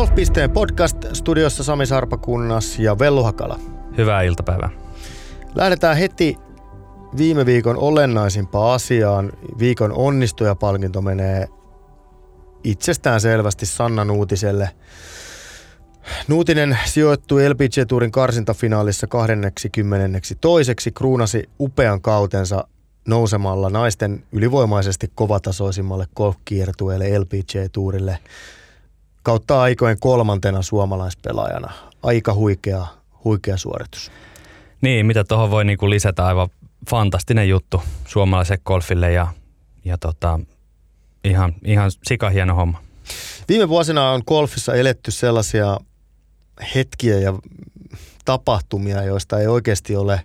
Golf.pisteen podcast studiossa Sami Sarpakunnas ja Vellu Hakala. Hyvää iltapäivää. Lähdetään heti viime viikon olennaisimpaan asiaan. Viikon onnistujapalkinto menee itsestään selvästi Sanna Nuutiselle. Nuutinen sijoittui LPG Tourin karsintafinaalissa 22. toiseksi, kruunasi upean kautensa nousemalla naisten ylivoimaisesti kovatasoisimmalle golfkiertueelle LPG Tourille kautta aikojen kolmantena suomalaispelaajana. Aika huikea, huikea suoritus. Niin, mitä tuohon voi niinku lisätä, aivan fantastinen juttu suomalaiselle golfille ja, ja tota, ihan, ihan sikahieno homma. Viime vuosina on golfissa eletty sellaisia hetkiä ja tapahtumia, joista ei oikeasti ole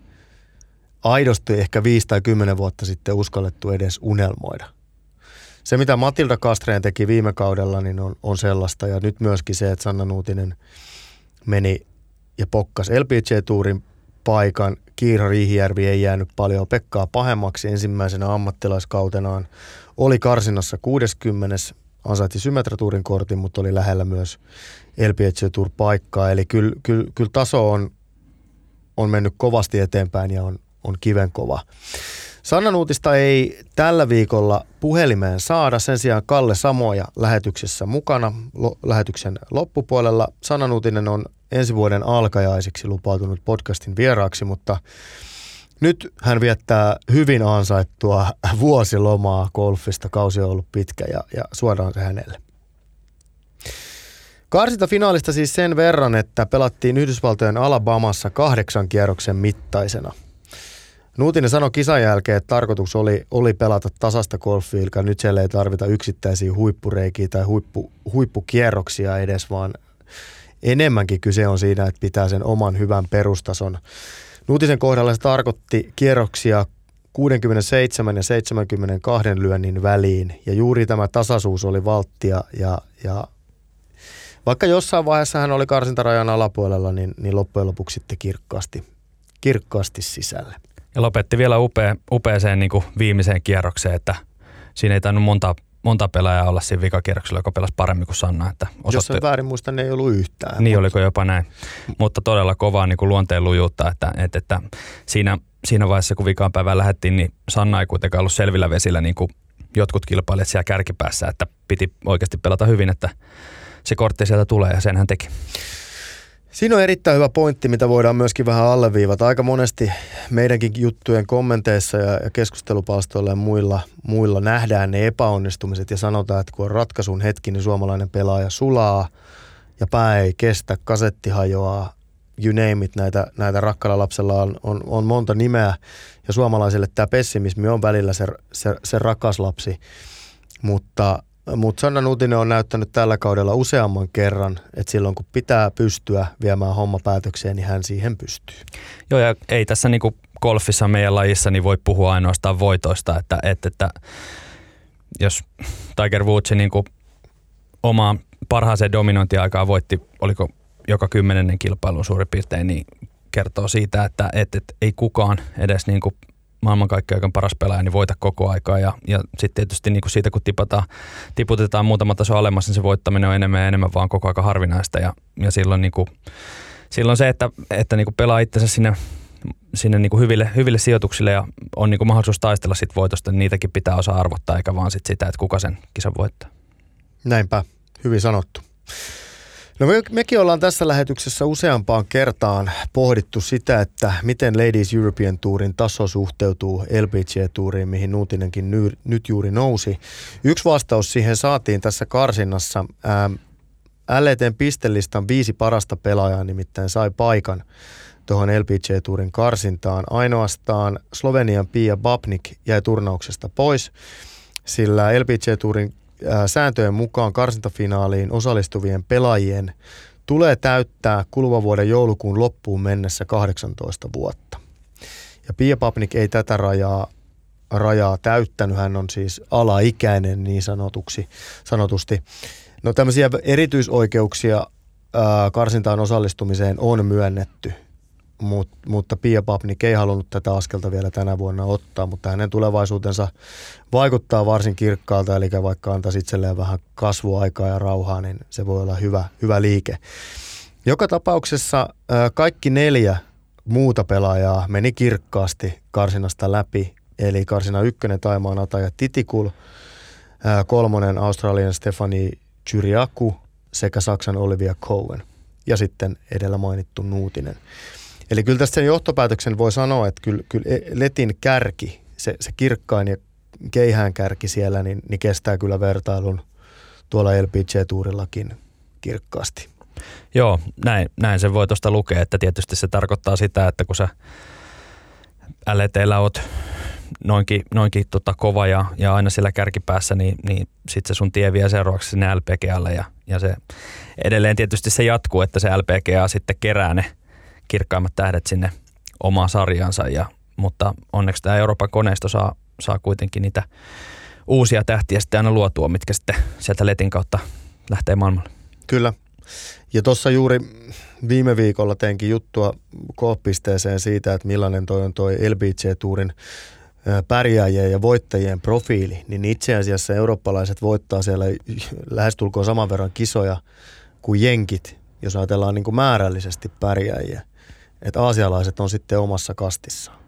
aidosti ehkä 5 tai 10 vuotta sitten uskallettu edes unelmoida. Se, mitä Matilda Kastreen teki viime kaudella, niin on, on sellaista. Ja nyt myöskin se, että Sanna Nuutinen meni ja pokkas LPG-tuurin paikan. Kiira Riihijärvi ei jäänyt paljon Pekkaa pahemmaksi ensimmäisenä ammattilaiskautenaan. Oli karsinnassa 60. Ansaitsi Symmetratuurin kortin, mutta oli lähellä myös LPG Tour paikkaa. Eli kyllä, kyllä, kyllä taso on, on mennyt kovasti eteenpäin ja on, on kiven kova. Sanna Nuutista ei tällä viikolla puhelimeen saada, sen sijaan Kalle Samoja lähetyksessä mukana lo, lähetyksen loppupuolella. Sanna Nuutinen on ensi vuoden alkajaisiksi lupautunut podcastin vieraaksi, mutta nyt hän viettää hyvin ansaittua vuosilomaa golfista. Kausi on ollut pitkä ja, ja suodaan se hänelle. Karsinta finaalista siis sen verran, että pelattiin Yhdysvaltojen Alabamassa kahdeksan kierroksen mittaisena – Nuutinen sanoi kisan jälkeen, että tarkoitus oli, oli pelata tasasta golfia, nyt siellä ei tarvita yksittäisiä huippureikiä tai huippu, huippukierroksia edes, vaan enemmänkin kyse on siinä, että pitää sen oman hyvän perustason. Nuutisen kohdalla se tarkoitti kierroksia 67 ja 72 lyönnin väliin, ja juuri tämä tasaisuus oli valttia, ja, ja vaikka jossain vaiheessa hän oli karsintarajan alapuolella, niin, niin loppujen lopuksi sitten kirkkaasti, kirkkaasti sisälle. Ja lopetti vielä upea, upeeseen niin viimeiseen kierrokseen, että siinä ei tainnut monta, monta pelaajaa olla siinä vikakierroksella, joka pelasi paremmin kuin Sanna. Että osoitti... Jos en väärin muista, ne ei ollut yhtään. Niin, mutta... oliko jopa näin. Mutta todella kovaa niin luonteen lujuutta, että, että, että siinä, siinä vaiheessa, kun vikaan päivään lähdettiin, niin Sanna ei kuitenkaan ollut selvillä vesillä niin kuin jotkut kilpailijat siellä kärkipäässä, että piti oikeasti pelata hyvin, että se kortti sieltä tulee ja sen hän teki. Siinä on erittäin hyvä pointti, mitä voidaan myöskin vähän alleviivata. Aika monesti meidänkin juttujen kommenteissa ja, keskustelupalstoilla ja muilla, muilla nähdään ne epäonnistumiset ja sanotaan, että kun on ratkaisun hetki, niin suomalainen pelaaja sulaa ja pää ei kestä, kasetti hajoaa, you name it, näitä, näitä rakkalla lapsella on, on, on monta nimeä ja suomalaisille tämä pessimismi on välillä se, se, se rakas lapsi, mutta mutta Sanna Nutinen on näyttänyt tällä kaudella useamman kerran, että silloin kun pitää pystyä viemään homma päätökseen, niin hän siihen pystyy. Joo, ja ei tässä niinku golfissa meidän lajissa niin voi puhua ainoastaan voitoista, että, että, että jos Tiger Woods niinku omaa parhaaseen dominointiaikaa voitti, oliko joka kymmenennen kilpailun suurin piirtein, niin kertoo siitä, että, että, että ei kukaan edes niinku maailmankaikkeuden paras pelaaja, niin voita koko aikaa. Ja, ja sitten tietysti niin kuin siitä, kun tipataan, tiputetaan muutama taso alemmas, niin se voittaminen on enemmän ja enemmän vaan koko aika harvinaista. Ja, ja silloin, niin kuin, silloin se, että, että niin kuin pelaa itsensä sinne, sinne niin kuin hyville, hyville sijoituksille ja on niin kuin mahdollisuus taistella sit voitosta, niin niitäkin pitää osaa arvottaa, eikä vaan sit sitä, että kuka sen kisan voittaa. Näinpä, hyvin sanottu. No me, mekin ollaan tässä lähetyksessä useampaan kertaan pohdittu sitä, että miten Ladies European Tourin taso suhteutuu LPG-tuuriin, mihin Nuutinenkin ny, nyt juuri nousi. Yksi vastaus siihen saatiin tässä karsinnassa. LETn pistelistan viisi parasta pelaajaa nimittäin sai paikan tuohon LPG-tuurin karsintaan. Ainoastaan Slovenian Pia Babnik jäi turnauksesta pois, sillä LPG-tuurin sääntöjen mukaan karsintafinaaliin osallistuvien pelaajien tulee täyttää kuluvan vuoden joulukuun loppuun mennessä 18 vuotta. Ja Pia Papnik ei tätä rajaa, rajaa täyttänyt, hän on siis alaikäinen niin sanotuksi, sanotusti. No tämmöisiä erityisoikeuksia ää, karsintaan osallistumiseen on myönnetty Mut, mutta Pia Papnik ei halunnut tätä askelta vielä tänä vuonna ottaa, mutta hänen tulevaisuutensa vaikuttaa varsin kirkkaalta, eli vaikka antaisi itselleen vähän kasvuaikaa ja rauhaa, niin se voi olla hyvä, hyvä liike. Joka tapauksessa kaikki neljä muuta pelaajaa meni kirkkaasti karsinasta läpi, eli karsina ykkönen Taimaan Ataja Titikul, kolmonen Australian Stefani Chyriaku sekä Saksan Olivia Cohen ja sitten edellä mainittu Nuutinen. Eli kyllä tästä sen johtopäätöksen voi sanoa, että kyllä, kyllä Letin kärki, se, se kirkkain ja keihään kärki siellä, niin, niin kestää kyllä vertailun tuolla LPG-tuurillakin kirkkaasti. Joo, näin, näin se voi tuosta lukea, että tietysti se tarkoittaa sitä, että kun sä LETllä oot noinkin, noinkin tota kova ja, ja aina siellä kärkipäässä, niin, niin sitten se sun tie vie seuraavaksi sinne LPGAlle ja, ja se edelleen tietysti se jatkuu, että se LPGA sitten kerää ne kirkkaimmat tähdet sinne omaan sarjansa, ja, mutta onneksi tämä Euroopan koneisto saa, saa kuitenkin niitä uusia tähtiä sitten aina luotua, mitkä sitten sieltä letin kautta lähtee maailmalle. Kyllä. Ja tuossa juuri viime viikolla teinkin juttua kooppisteeseen siitä, että millainen toi on toi LBC-tuurin pärjääjien ja voittajien profiili, niin itse asiassa eurooppalaiset voittaa siellä lähestulkoon saman verran kisoja kuin jenkit, jos ajatellaan niin kuin määrällisesti pärjääjiä. Että aasialaiset on sitten omassa kastissaan.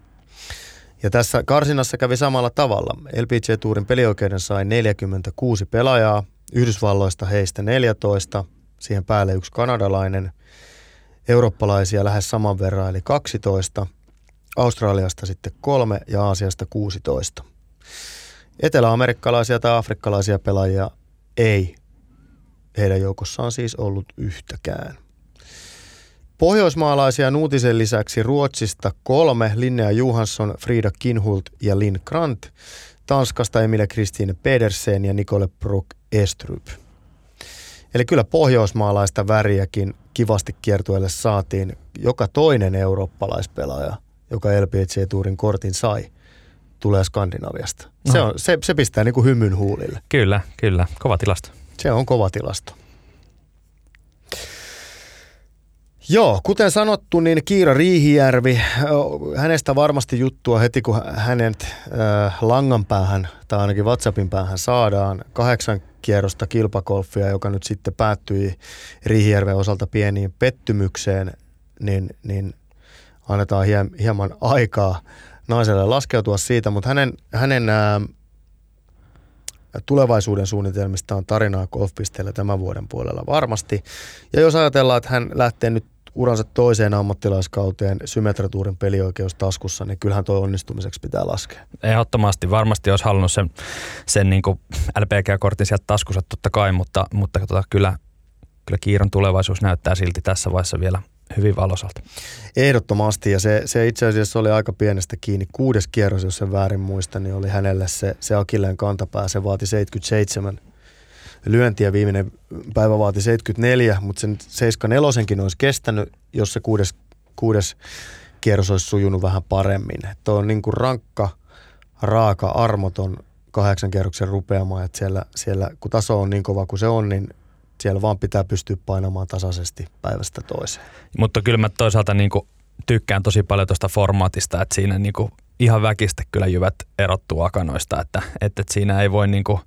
Ja tässä karsinassa kävi samalla tavalla. LPG Tourin pelioikeuden sai 46 pelaajaa, Yhdysvalloista heistä 14, siihen päälle yksi kanadalainen, eurooppalaisia lähes saman verran eli 12, Australiasta sitten kolme ja Aasiasta 16. Etelä-amerikkalaisia tai afrikkalaisia pelaajia ei heidän joukossaan siis ollut yhtäkään. Pohjoismaalaisia nuutisen lisäksi Ruotsista kolme, Linnea Johansson, Frida Kinhult ja Linn Grant. Tanskasta Emilia Christine Pedersen ja Nicole Brook Estrup. Eli kyllä pohjoismaalaista väriäkin kivasti kiertueelle saatiin joka toinen eurooppalaispelaaja, joka LPG-tuurin kortin sai, tulee Skandinaviasta. No. Se, on, se, se pistää niin kuin hymyn huulille. Kyllä, kyllä. Kova tilasto. Se on kova tilasto. Joo, kuten sanottu, niin Kiira Riihijärvi, hänestä varmasti juttua heti kun hänet äh, langan päähän tai ainakin WhatsAppin päähän saadaan. Kahdeksan kierrosta kilpakolfia, joka nyt sitten päättyi Riihijärven osalta pieniin pettymykseen, niin, niin annetaan hieman aikaa naiselle laskeutua siitä, mutta hänen, hänen äh, tulevaisuuden suunnitelmista on tarinaa golfpisteellä tämän vuoden puolella varmasti. Ja jos ajatellaan, että hän lähtee nyt uransa toiseen ammattilaiskauteen Symmetratuurin pelioikeus taskussa, niin kyllähän tuo onnistumiseksi pitää laskea. Ehdottomasti. Varmasti olisi halunnut sen, sen niin LPG-kortin sieltä taskussa totta kai, mutta, mutta tota, kyllä, kyllä Kiiron tulevaisuus näyttää silti tässä vaiheessa vielä hyvin valosalta. Ehdottomasti ja se, se itse asiassa oli aika pienestä kiinni. Kuudes kierros, jos sen väärin muista, niin oli hänelle se, se Akilleen kantapää. Se vaati 77 lyöntiä. Viimeinen päivä vaati 74, mutta sen 74 olisi kestänyt, jos se kuudes, kuudes kierros olisi sujunut vähän paremmin. Tuo on niin kuin rankka, raaka, armoton kahdeksan kierroksen rupeama, että siellä, siellä, kun taso on niin kova kuin se on, niin siellä vaan pitää pystyä painamaan tasaisesti päivästä toiseen. Mutta kyllä mä toisaalta niin kuin tykkään tosi paljon tuosta formaatista, että siinä niin kuin ihan väkistä kyllä jyvät erottuu akanoista, että, että, että siinä ei voi niin kuin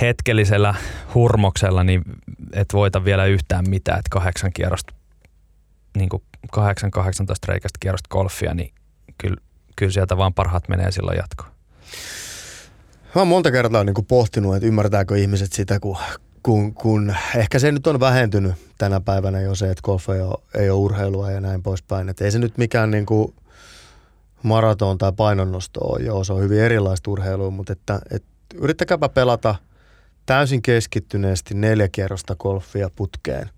hetkellisellä hurmoksella niin et voita vielä yhtään mitään, että kahdeksan kierrosta, niin kuin kahdeksan, 18 reikästä kierrosta golfia, niin kyllä, kyllä sieltä vaan parhaat menee silloin jatkoon. Mä oon monta kertaa niin pohtinut, että ymmärtääkö ihmiset sitä, kun, kun, kun ehkä se nyt on vähentynyt tänä päivänä jo se, että golf ei ole, ei ole urheilua ja näin poispäin. Että ei se nyt mikään niin kuin maraton tai painonnosto ole, joo, se on hyvin erilaista urheilua, mutta että, että yrittäkääpä pelata – täysin keskittyneesti neljä kierrosta golfia putkeen.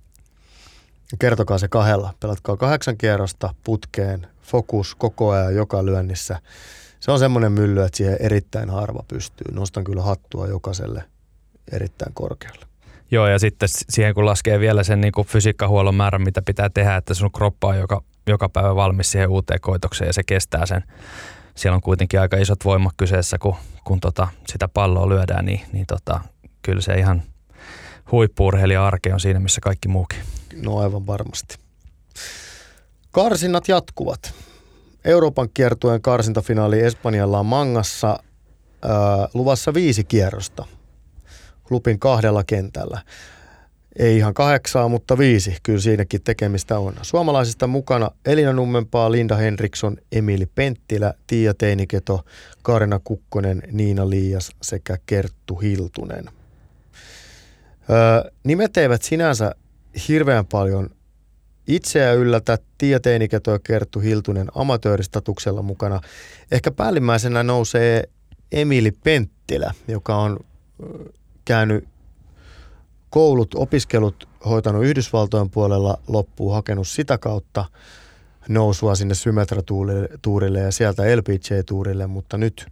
Kertokaa se kahdella. Pelatkaa kahdeksan kierrosta putkeen, fokus koko ajan joka lyönnissä. Se on semmoinen mylly, että siihen erittäin harva pystyy. Nostan kyllä hattua jokaiselle erittäin korkealle. Joo, ja sitten siihen kun laskee vielä sen niin kuin fysiikkahuollon määrän, mitä pitää tehdä, että sun kroppa on joka, joka päivä valmis siihen uuteen koitokseen ja se kestää sen. Siellä on kuitenkin aika isot voimat kyseessä, kun, kun tota, sitä palloa lyödään, niin, niin tota, kyllä se ihan huippuurheilija arke on siinä, missä kaikki muukin. No aivan varmasti. Karsinnat jatkuvat. Euroopan kiertueen karsintafinaali Espanjalla on Mangassa ää, luvassa viisi kierrosta. Klubin kahdella kentällä. Ei ihan kahdeksaa, mutta viisi. Kyllä siinäkin tekemistä on. Suomalaisista mukana Elina Nummenpaa, Linda Henriksson, Emili Penttilä, Tiia Teiniketo, Karina Kukkonen, Niina Liias sekä Kerttu Hiltunen. Öö, nimet eivät sinänsä hirveän paljon itseä yllätä. Tiia Teiniketo ja Kerttu Hiltunen amatööristatuksella mukana. Ehkä päällimmäisenä nousee Emili Penttilä, joka on käynyt koulut, opiskelut hoitanut Yhdysvaltojen puolella loppuun, hakenut sitä kautta nousua sinne Symmetra-tuurille ja sieltä LPG-tuurille, mutta nyt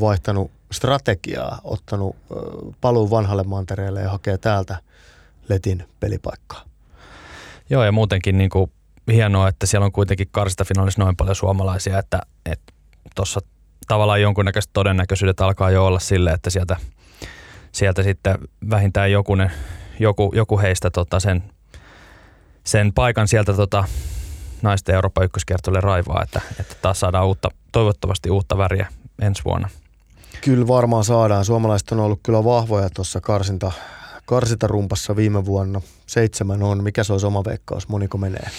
vaihtanut strategiaa, ottanut paluun vanhalle mantereelle ja hakee täältä Letin pelipaikkaa. Joo ja muutenkin niin kuin hienoa, että siellä on kuitenkin karstafinaalissa noin paljon suomalaisia, että tuossa tavallaan jonkunnäköiset todennäköisyydet alkaa jo olla sille, että sieltä – sieltä sitten vähintään jokunen, joku, joku heistä tota sen, sen paikan sieltä tota, naisten Euroopan ykköskiertoille raivaa, että, että taas saadaan uutta, toivottavasti uutta väriä ensi vuonna. Kyllä varmaan saadaan. Suomalaiset on ollut kyllä vahvoja tuossa karsinta, karsintarumpassa viime vuonna. Seitsemän on. Mikä se olisi oma veikkaus? Moniko menee?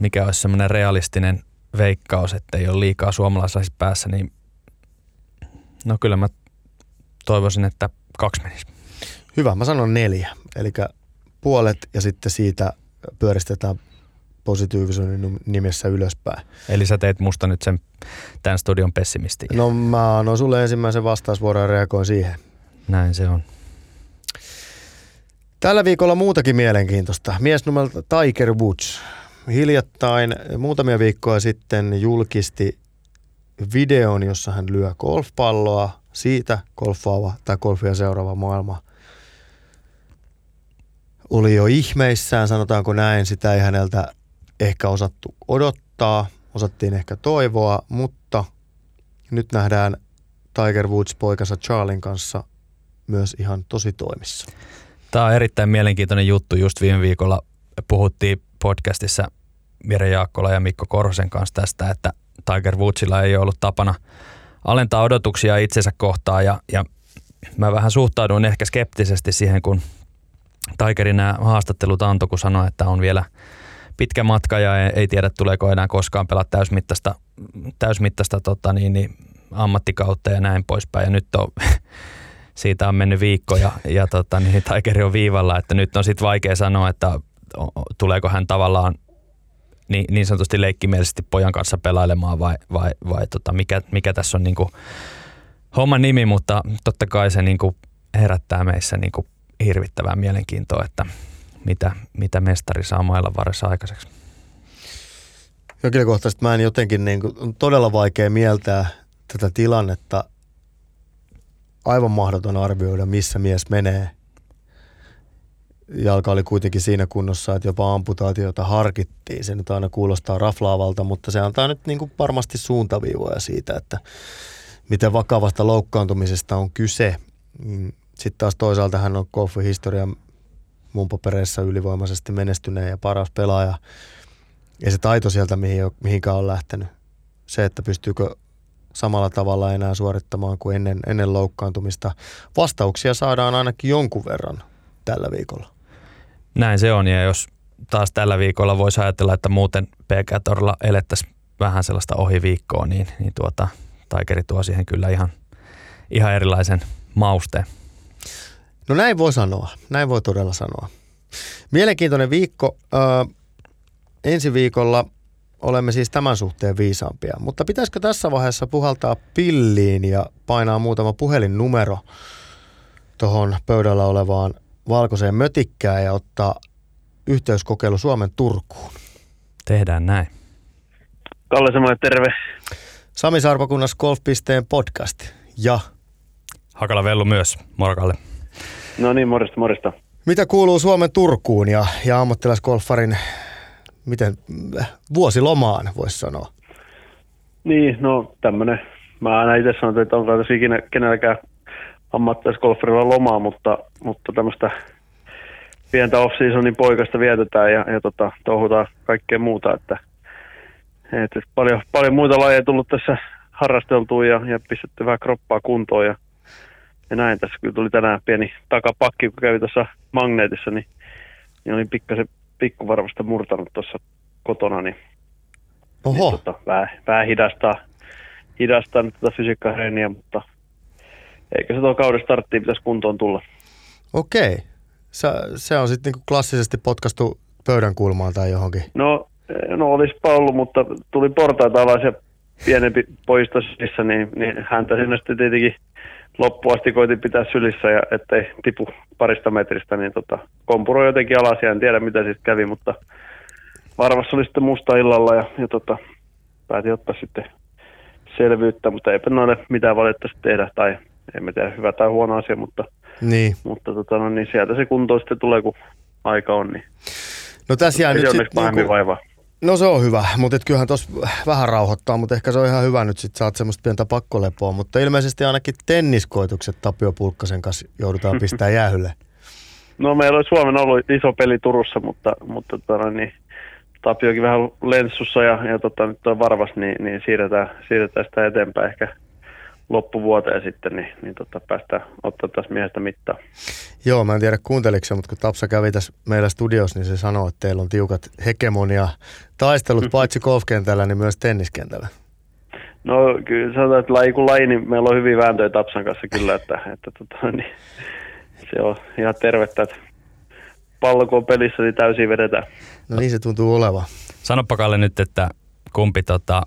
Mikä olisi semmoinen realistinen veikkaus, että ei ole liikaa suomalaisissa päässä, niin no kyllä mä toivoisin, että kaksi menisi. Hyvä, mä sanon neljä. Eli puolet ja sitten siitä pyöristetään positiivisuuden nimessä ylöspäin. Eli sä teet musta nyt sen tämän studion pessimistin. No mä annoin sulle ensimmäisen vastausvuoron ja reagoin siihen. Näin se on. Tällä viikolla muutakin mielenkiintoista. Mies nimeltä Tiger Woods. Hiljattain muutamia viikkoja sitten julkisti videon, jossa hän lyö golfpalloa siitä golfaava tai golfia seuraava maailma oli jo ihmeissään, sanotaanko näin. Sitä ei häneltä ehkä osattu odottaa, osattiin ehkä toivoa, mutta nyt nähdään Tiger Woods poikansa Charlin kanssa myös ihan tosi toimissa. Tämä on erittäin mielenkiintoinen juttu. Just viime viikolla puhuttiin podcastissa Mire Jaakkola ja Mikko Korhosen kanssa tästä, että Tiger Woodsilla ei ollut tapana – alentaa odotuksia itsensä kohtaan ja, ja mä vähän suhtaudun ehkä skeptisesti siihen, kun Tigerin nämä haastattelut antoi, kun sanoi, että on vielä pitkä matka ja ei, ei tiedä tuleeko enää koskaan pelata täysmittaista, täysmittaista tota niin, niin, ammattikautta ja näin poispäin. Ja nyt on, siitä on mennyt viikko ja, ja tota, niin Tigeri on viivalla, että nyt on sitten vaikea sanoa, että tuleeko hän tavallaan niin, niin sanotusti leikkimielisesti pojan kanssa pelailemaan vai, vai, vai tota, mikä, mikä tässä on niin kuin homman nimi, mutta totta kai se niin kuin herättää meissä niin kuin hirvittävää mielenkiintoa, että mitä, mitä mestari saa mailla varressa aikaiseksi. Henkilökohtaisesti mä en jotenkin, niin kuin, on todella vaikea mieltää tätä tilannetta. Aivan mahdoton arvioida, missä mies menee jalka oli kuitenkin siinä kunnossa, että jopa amputaatiota harkittiin. Se nyt aina kuulostaa raflaavalta, mutta se antaa nyt niin kuin varmasti suuntaviivoja siitä, että miten vakavasta loukkaantumisesta on kyse. Mm, Sitten taas toisaalta hän on golfin papereissa ylivoimaisesti menestyneen ja paras pelaaja. Ja se taito sieltä, mihin, mihinkään on lähtenyt. Se, että pystyykö samalla tavalla enää suorittamaan kuin ennen, ennen loukkaantumista. Vastauksia saadaan ainakin jonkun verran tällä viikolla. Näin se on ja jos taas tällä viikolla voisi ajatella, että muuten PK-torilla elettäisiin vähän sellaista ohiviikkoa, niin, niin tuota, Taikeri tuo siihen kyllä ihan, ihan erilaisen mausteen. No näin voi sanoa, näin voi todella sanoa. Mielenkiintoinen viikko. Ö, ensi viikolla olemme siis tämän suhteen viisaampia, mutta pitäisikö tässä vaiheessa puhaltaa pilliin ja painaa muutama puhelinnumero tuohon pöydällä olevaan valkoiseen mötikkään ja ottaa yhteyskokeilu Suomen Turkuun. Tehdään näin. Kalle Samoinen, terve. Sami Sarpakunnas Golf.pisteen podcast ja Hakala Vellu myös. Moro Kalle. No niin, morista, morista. Mitä kuuluu Suomen Turkuun ja, ja ammattilaisgolfarin miten, vuosilomaan, voisi sanoa? Niin, no tämmöinen. Mä aina itse sanon, että onko tässä ikinä kenelläkään ammattilaisgolferilla lomaa, mutta, mutta tämmöistä pientä off-seasonin poikasta vietetään ja, ja tota, touhutaan kaikkea muuta, että et, et paljon, paljon muita lajeja tullut tässä harrasteltua ja, ja pistetty vähän kroppaa kuntoon ja, ja näin tässä kyllä tuli tänään pieni takapakki, kun kävi tuossa magneetissa, niin, niin olin pikkasen pikkuvarvasta murtanut tuossa kotona, niin, Oho, niin tota, vähän, vähän hidastaa, hidastaa nyt tätä fysiikkareeniä, mutta eikä se tuo kauden starttiin pitäisi kuntoon tulla. okei. Se, se on sitten niinku klassisesti potkastu pöydän kulmaan tai johonkin. No, no olispa ollut, mutta tuli portaita alas ja pienempi poisto sylissä, niin, niin häntä sinne sitten tietenkin loppuasti koitin pitää sylissä, ja ettei tipu parista metristä, niin tota, kompuroi jotenkin alas ja en tiedä mitä sitten kävi, mutta varmasti oli sitten musta illalla ja, ja tota, päätin ottaa sitten selvyyttä, mutta eipä noille mitään valitettavasti tehdä, tai en mä tiedä, hyvä tai huono asia, mutta, Niin. mutta tota, no, niin sieltä se kunto sitten tulee, kun aika on, niin No tässä jää ei nyt sitten pahemmin vaivaa. No se on hyvä, mutta kyllähän tuossa vähän rauhoittaa, mutta ehkä se on ihan hyvä nyt sitten saat semmoista pientä pakkolepoa. Mutta ilmeisesti ainakin tenniskoitukset Tapio Pulkkasen kanssa joudutaan pistää jäähylle. No meillä oli Suomen ollut iso peli Turussa, mutta, mutta tota, niin, Tapiokin vähän lenssussa ja, ja tota, nyt on varvas, niin, niin siirretään, siirretään sitä eteenpäin ehkä loppuvuoteen sitten, niin, niin tota, päästään ottaa taas miehestä mittaa. Joo, mä en tiedä kuunteliko mutta kun Tapsa kävi tässä meillä studiossa, niin se sanoi, että teillä on tiukat hegemonia taistelut paitsi golfkentällä, niin myös tenniskentällä. No kyllä sanotaan, että laji kuin laji, niin meillä on hyviä vääntöjä Tapsan kanssa kyllä, että, että tota, niin, se on ihan tervettä, että pallo kun on pelissä, niin täysin vedetään. No niin se tuntuu olevan. Sanoppa Kalle nyt, että kumpi tota,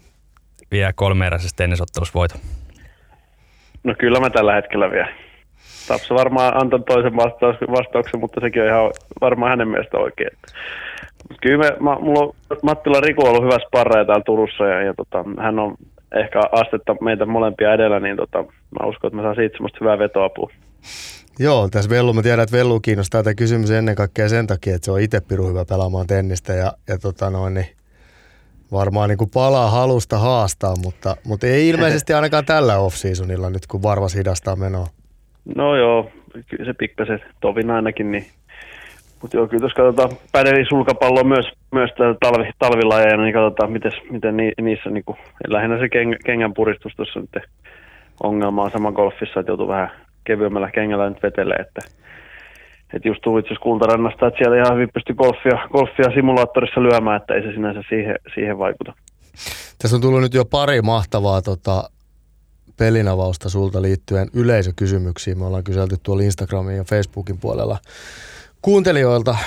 vie kolmeeräisessä tennisottelussa voiton. No kyllä mä tällä hetkellä vielä. Tapsa varmaan antaa toisen vastauksen, mutta sekin on ihan varmaan hänen mielestä oikein. Kyllä me, mä, mulla on Mattila Riku on ollut hyvä sparraja täällä Turussa ja, ja tota, hän on ehkä astetta meitä molempia edellä, niin tota, mä uskon, että mä saan siitä semmoista hyvää vetoapua. Joo, tässä Vellu, mä tiedän, että Vellu kiinnostaa tämä kysymys ennen kaikkea sen takia, että se on itse piru hyvä pelaamaan tennistä ja, ja tota noin, niin varmaan niin kuin palaa halusta haastaa, mutta, mutta ei ilmeisesti ainakaan tällä off-seasonilla nyt, kun varvas hidastaa menoa. No joo, kyllä se pikkasen tovin ainakin, niin mutta joo, kyllä jos katsotaan pädeli sulkapalloa myös, myös talvi, talvilajeja, niin katsotaan, miten, miten ni, niissä niin kuin, lähinnä se keng, kengän puristus tuossa nyt ongelma on sama golfissa, että joutuu vähän kevyemmällä kengällä nyt vetelee, että että just tuli itse Kultarannasta, että siellä ihan hyvin pystyi golfia, golfia simulaattorissa lyömään, että ei se sinänsä siihen, siihen vaikuta. Tässä on tullut nyt jo pari mahtavaa tota, pelinavausta sulta liittyen yleisökysymyksiin. Me ollaan kyselty tuolla Instagramin ja Facebookin puolella kuuntelijoilta, äh,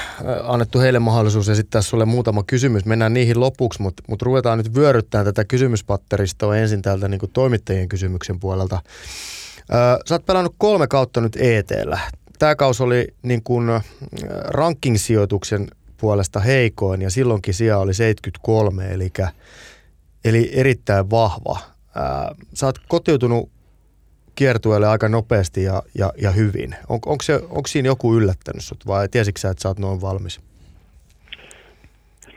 annettu heille mahdollisuus esittää sulle muutama kysymys. Mennään niihin lopuksi, mutta mut ruvetaan nyt vyöryttämään tätä kysymyspatteristoa ensin täältä niin toimittajien kysymyksen puolelta. Ö, sä oot pelannut kolme kautta nyt ETllä. Tämä kausi oli niin kuin äh, ranking-sijoituksen puolesta heikoin ja silloinkin sija oli 73, eli, eli erittäin vahva. Ää, sä oot kotiutunut kiertueelle aika nopeasti ja, ja, ja hyvin. On, onko, se, onko siinä joku yllättänyt sut vai tiesitkö sä, että sä oot noin valmis?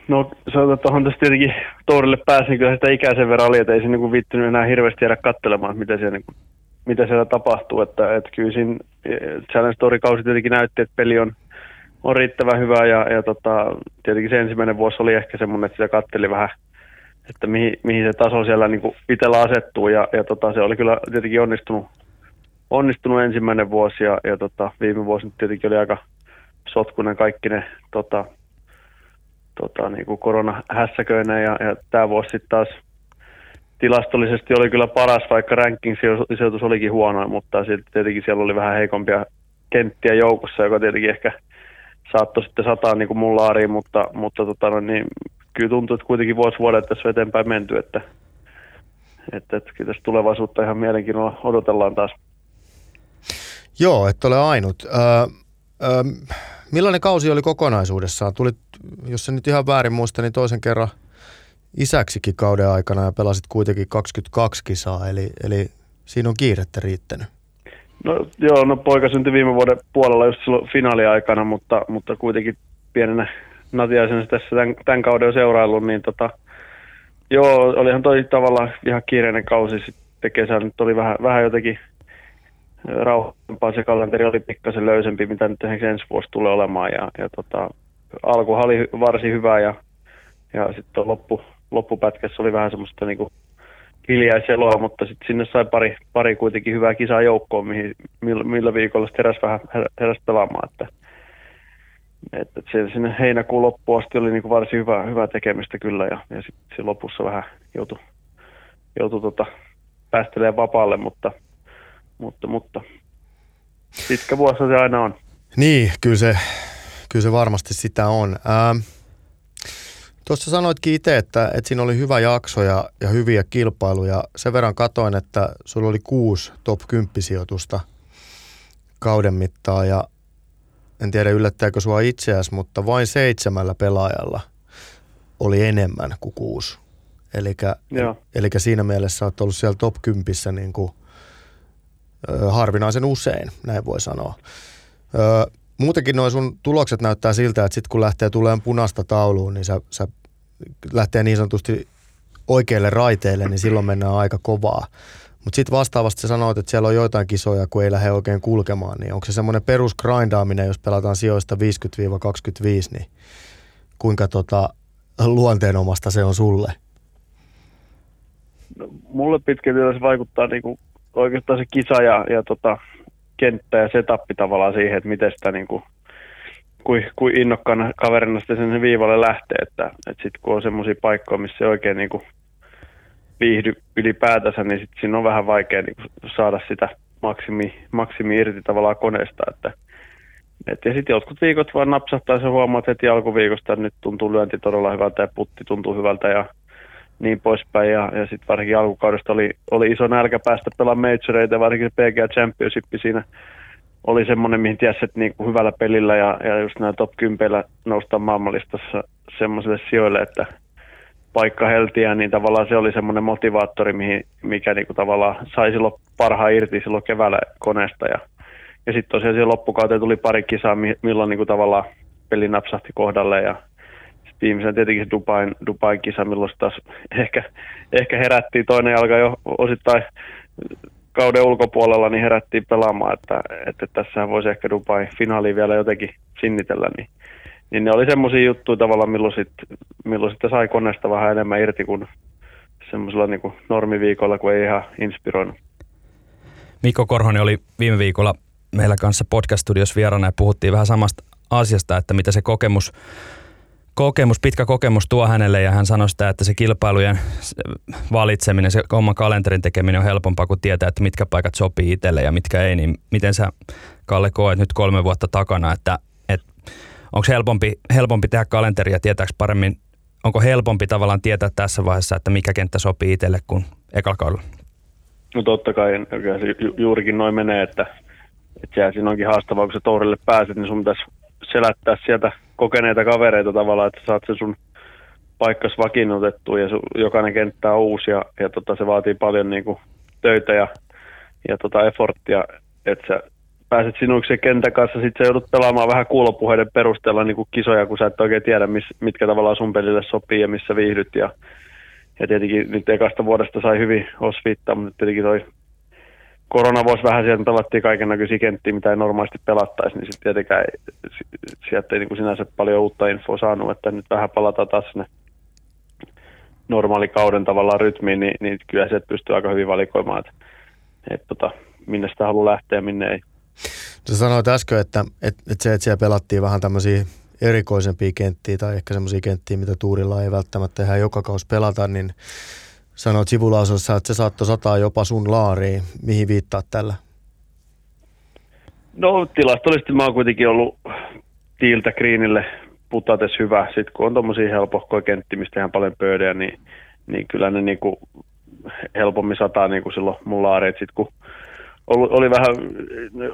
No sanotaan, että tässä tietenkin tourille pääsin, kyllä sitä ikäisen verran oli, että ei siinä niin viittynyt enää hirveästi jäädä katselemaan, mitä siellä, niin mitä siellä tapahtuu. Että, että kyllä siinä eh, Challenge Story-kausi tietenkin näytti, että peli on, on riittävän hyvä ja, ja tota, tietenkin se ensimmäinen vuosi oli ehkä semmoinen, että sitä katteli vähän, että mihin, mihin se taso siellä niin itsellä asettuu ja, ja tota, se oli kyllä tietenkin onnistunut, onnistunut ensimmäinen vuosi ja, ja tota, viime vuosi tietenkin oli aika sotkunen kaikki ne tota, tota, niin kuin koronahässäköineen ja, ja tämä vuosi sitten taas tilastollisesti oli kyllä paras, vaikka ranking-sijoitus olikin huono, mutta sitten tietenkin siellä oli vähän heikompia kenttiä joukossa, joka tietenkin ehkä saattoi sitten sataa niin kuin mun laariin, mutta, mutta tota, no, niin, kyllä tuntuu, että kuitenkin vuosi vuodet tässä on eteenpäin menty, että, että, että kyllä tässä tulevaisuutta ihan mielenkiinnolla odotellaan taas. Joo, et ole ainut. Öö, öö, millainen kausi oli kokonaisuudessaan? Tulit, jos se nyt ihan väärin muista, niin toisen kerran isäksikin kauden aikana ja pelasit kuitenkin 22 kisaa, eli, eli siinä on kiirettä riittänyt. No joo, no poika syntyi viime vuoden puolella just silloin finaaliaikana, mutta, mutta kuitenkin pienenä natiaisena tässä tämän, tämän kauden seuraillut, niin tota, joo, olihan toi tavallaan ihan kiireinen kausi sitten kesällä. Nyt oli vähän, vähän jotenkin rauhempaa. Se kalenteri oli pikkasen löysempi, mitä nyt ensi vuosi tulee olemaan. Ja, ja tota, alku oli varsin hyvä ja, ja sitten loppu, loppupätkässä oli vähän semmoista niinku hiljaiseloa, mutta sitten sinne sai pari, pari kuitenkin hyvää kisaa joukkoon, mihin, millä, millä viikolla sitten heräsi vähän heräsi pelaamaan. Että, että se sinne heinäkuun loppuun asti oli niinku varsin hyvä, hyvä tekemistä kyllä ja, ja sitten lopussa vähän joutui, joutui tota, päästelee vapaalle, mutta, mutta, mutta pitkä vuosi se aina on. Niin, kyllä se, kyllä se varmasti sitä on. Ähm, Tuossa sanoitkin itse, että, että siinä oli hyvä jakso ja, ja hyviä kilpailuja. Sen verran katoin, että sulla oli kuusi top 10 sijoitusta kauden mittaan ja en tiedä yllättääkö sua itseäsi, mutta vain seitsemällä pelaajalla oli enemmän kuin kuusi. Eli siinä mielessä olet ollut siellä top 10 niin kuin, ö, harvinaisen usein, näin voi sanoa. Ö, muutenkin noin sun tulokset näyttää siltä, että sitten kun lähtee tulemaan punaista tauluun, niin sä, sä lähtee niin sanotusti oikeille raiteille, niin silloin mennään aika kovaa. Mutta sitten vastaavasti sä sanoit, että siellä on joitain kisoja, kun ei lähde oikein kulkemaan, niin onko se semmoinen perusgrindaaminen, jos pelataan sijoista 50-25, niin kuinka tota, luonteenomasta se on sulle? No, mulle pitkälti se vaikuttaa niinku oikeastaan se kisa ja, ja tota, kenttä ja setappi tavallaan siihen, että miten sitä niinku, kuin, kuin innokkaana kaverina sitten sen viivalle lähtee, että, että sitten kun on semmoisia paikkoja, missä ei oikein niinku viihdy ylipäätänsä, niin sitten siinä on vähän vaikea niinku saada sitä maksimi, maksimi irti tavallaan koneesta, että et, ja sitten jotkut viikot vaan napsahtaa ja huomaat heti alkuviikosta, että nyt tuntuu lyönti todella hyvältä ja putti tuntuu hyvältä ja niin poispäin. Ja, ja sitten varsinkin alkukaudesta oli, oli iso nälkä päästä pelaamaan majoreita, varsinkin se PGA Championship siinä oli semmoinen, mihin tiesi, että niin kuin hyvällä pelillä ja, ja just nämä top 10 noustaan maailmanlistassa semmoiselle sijoille, että paikka heltiä, niin tavallaan se oli semmoinen motivaattori, mihin, mikä niin kuin tavallaan sai silloin parhaan irti silloin keväällä koneesta. Ja, ja sitten tosiaan siihen loppukauteen tuli pari kisaa, milloin niin kuin tavallaan peli napsahti kohdalle ja viimeisen tietenkin Dubain, Dubain kisa, milloin taas ehkä, ehkä herättiin toinen jalka jo osittain kauden ulkopuolella, niin herättiin pelaamaan, että, että tässä voisi ehkä Dubai finaaliin vielä jotenkin sinnitellä, niin, niin ne oli semmoisia juttuja tavallaan, milloin, sit, milloin sitten sai koneesta vähän enemmän irti kuin semmoisella niin kuin normiviikolla, kun ei ihan inspiroinut. Mikko Korhonen oli viime viikolla meillä kanssa podcast-studios vieraana ja puhuttiin vähän samasta asiasta, että mitä se kokemus kokemus, pitkä kokemus tuo hänelle ja hän sanoi sitä, että se kilpailujen valitseminen, se oman kalenterin tekeminen on helpompaa kuin tietää, että mitkä paikat sopii itselle ja mitkä ei, niin miten sä Kalle koet nyt kolme vuotta takana, että, että onko helpompi, helpompi tehdä kalenteri ja tietääks paremmin, onko helpompi tavallaan tietää tässä vaiheessa, että mikä kenttä sopii itselle kuin ekalla? No totta kai, ju- juurikin noin menee, että, että siinä onkin haastavaa, kun sä tourille pääset, niin sun pitäisi selättää sieltä kokeneita kavereita tavallaan, että saat sen sun paikkas vakiinnutettu ja su, jokainen kenttä on uusi ja, ja tota, se vaatii paljon niin kuin, töitä ja, ja tota, efforttia, että sä pääset sinuiksi kentän kanssa, sitten sä joudut pelaamaan vähän kuulopuheiden perusteella niin kuin kisoja, kun sä et oikein tiedä, miss, mitkä tavallaan sun pelille sopii ja missä viihdyt. Ja, ja tietenkin nyt ekasta vuodesta sai hyvin osviittaa, mutta tietenkin toi koronavuosi vähän sieltä pelattiin kaiken näköisiä kenttiä, mitä ei normaalisti pelattaisi, niin sitten tietenkään sieltä ei niin kuin sinänsä paljon uutta infoa saanut, että nyt vähän palataan taas sinne normaalikauden tavallaan rytmiin, niin, niin kyllä se pystyy aika hyvin valikoimaan, että, että tota, minne sitä haluaa lähteä ja minne ei. Sä sanoit äsken, että, että, että se, että siellä pelattiin vähän tämmöisiä erikoisempia kenttiä tai ehkä semmoisia kenttiä, mitä tuurilla ei välttämättä ihan joka kausi pelata, niin sanoit sivulausunnossa, että se saattoi sataa jopa sun laariin. Mihin viittaat tällä? No tilastollisesti mä oon kuitenkin ollut tiiltä kriinille putates hyvä. Sitten kun on tommosia helpohkoja kenttiä, mistä ihan paljon pöydää, niin, niin kyllä ne niinku helpommin sataa niinku silloin mun laareet. Sitten kun oli, oli vähän,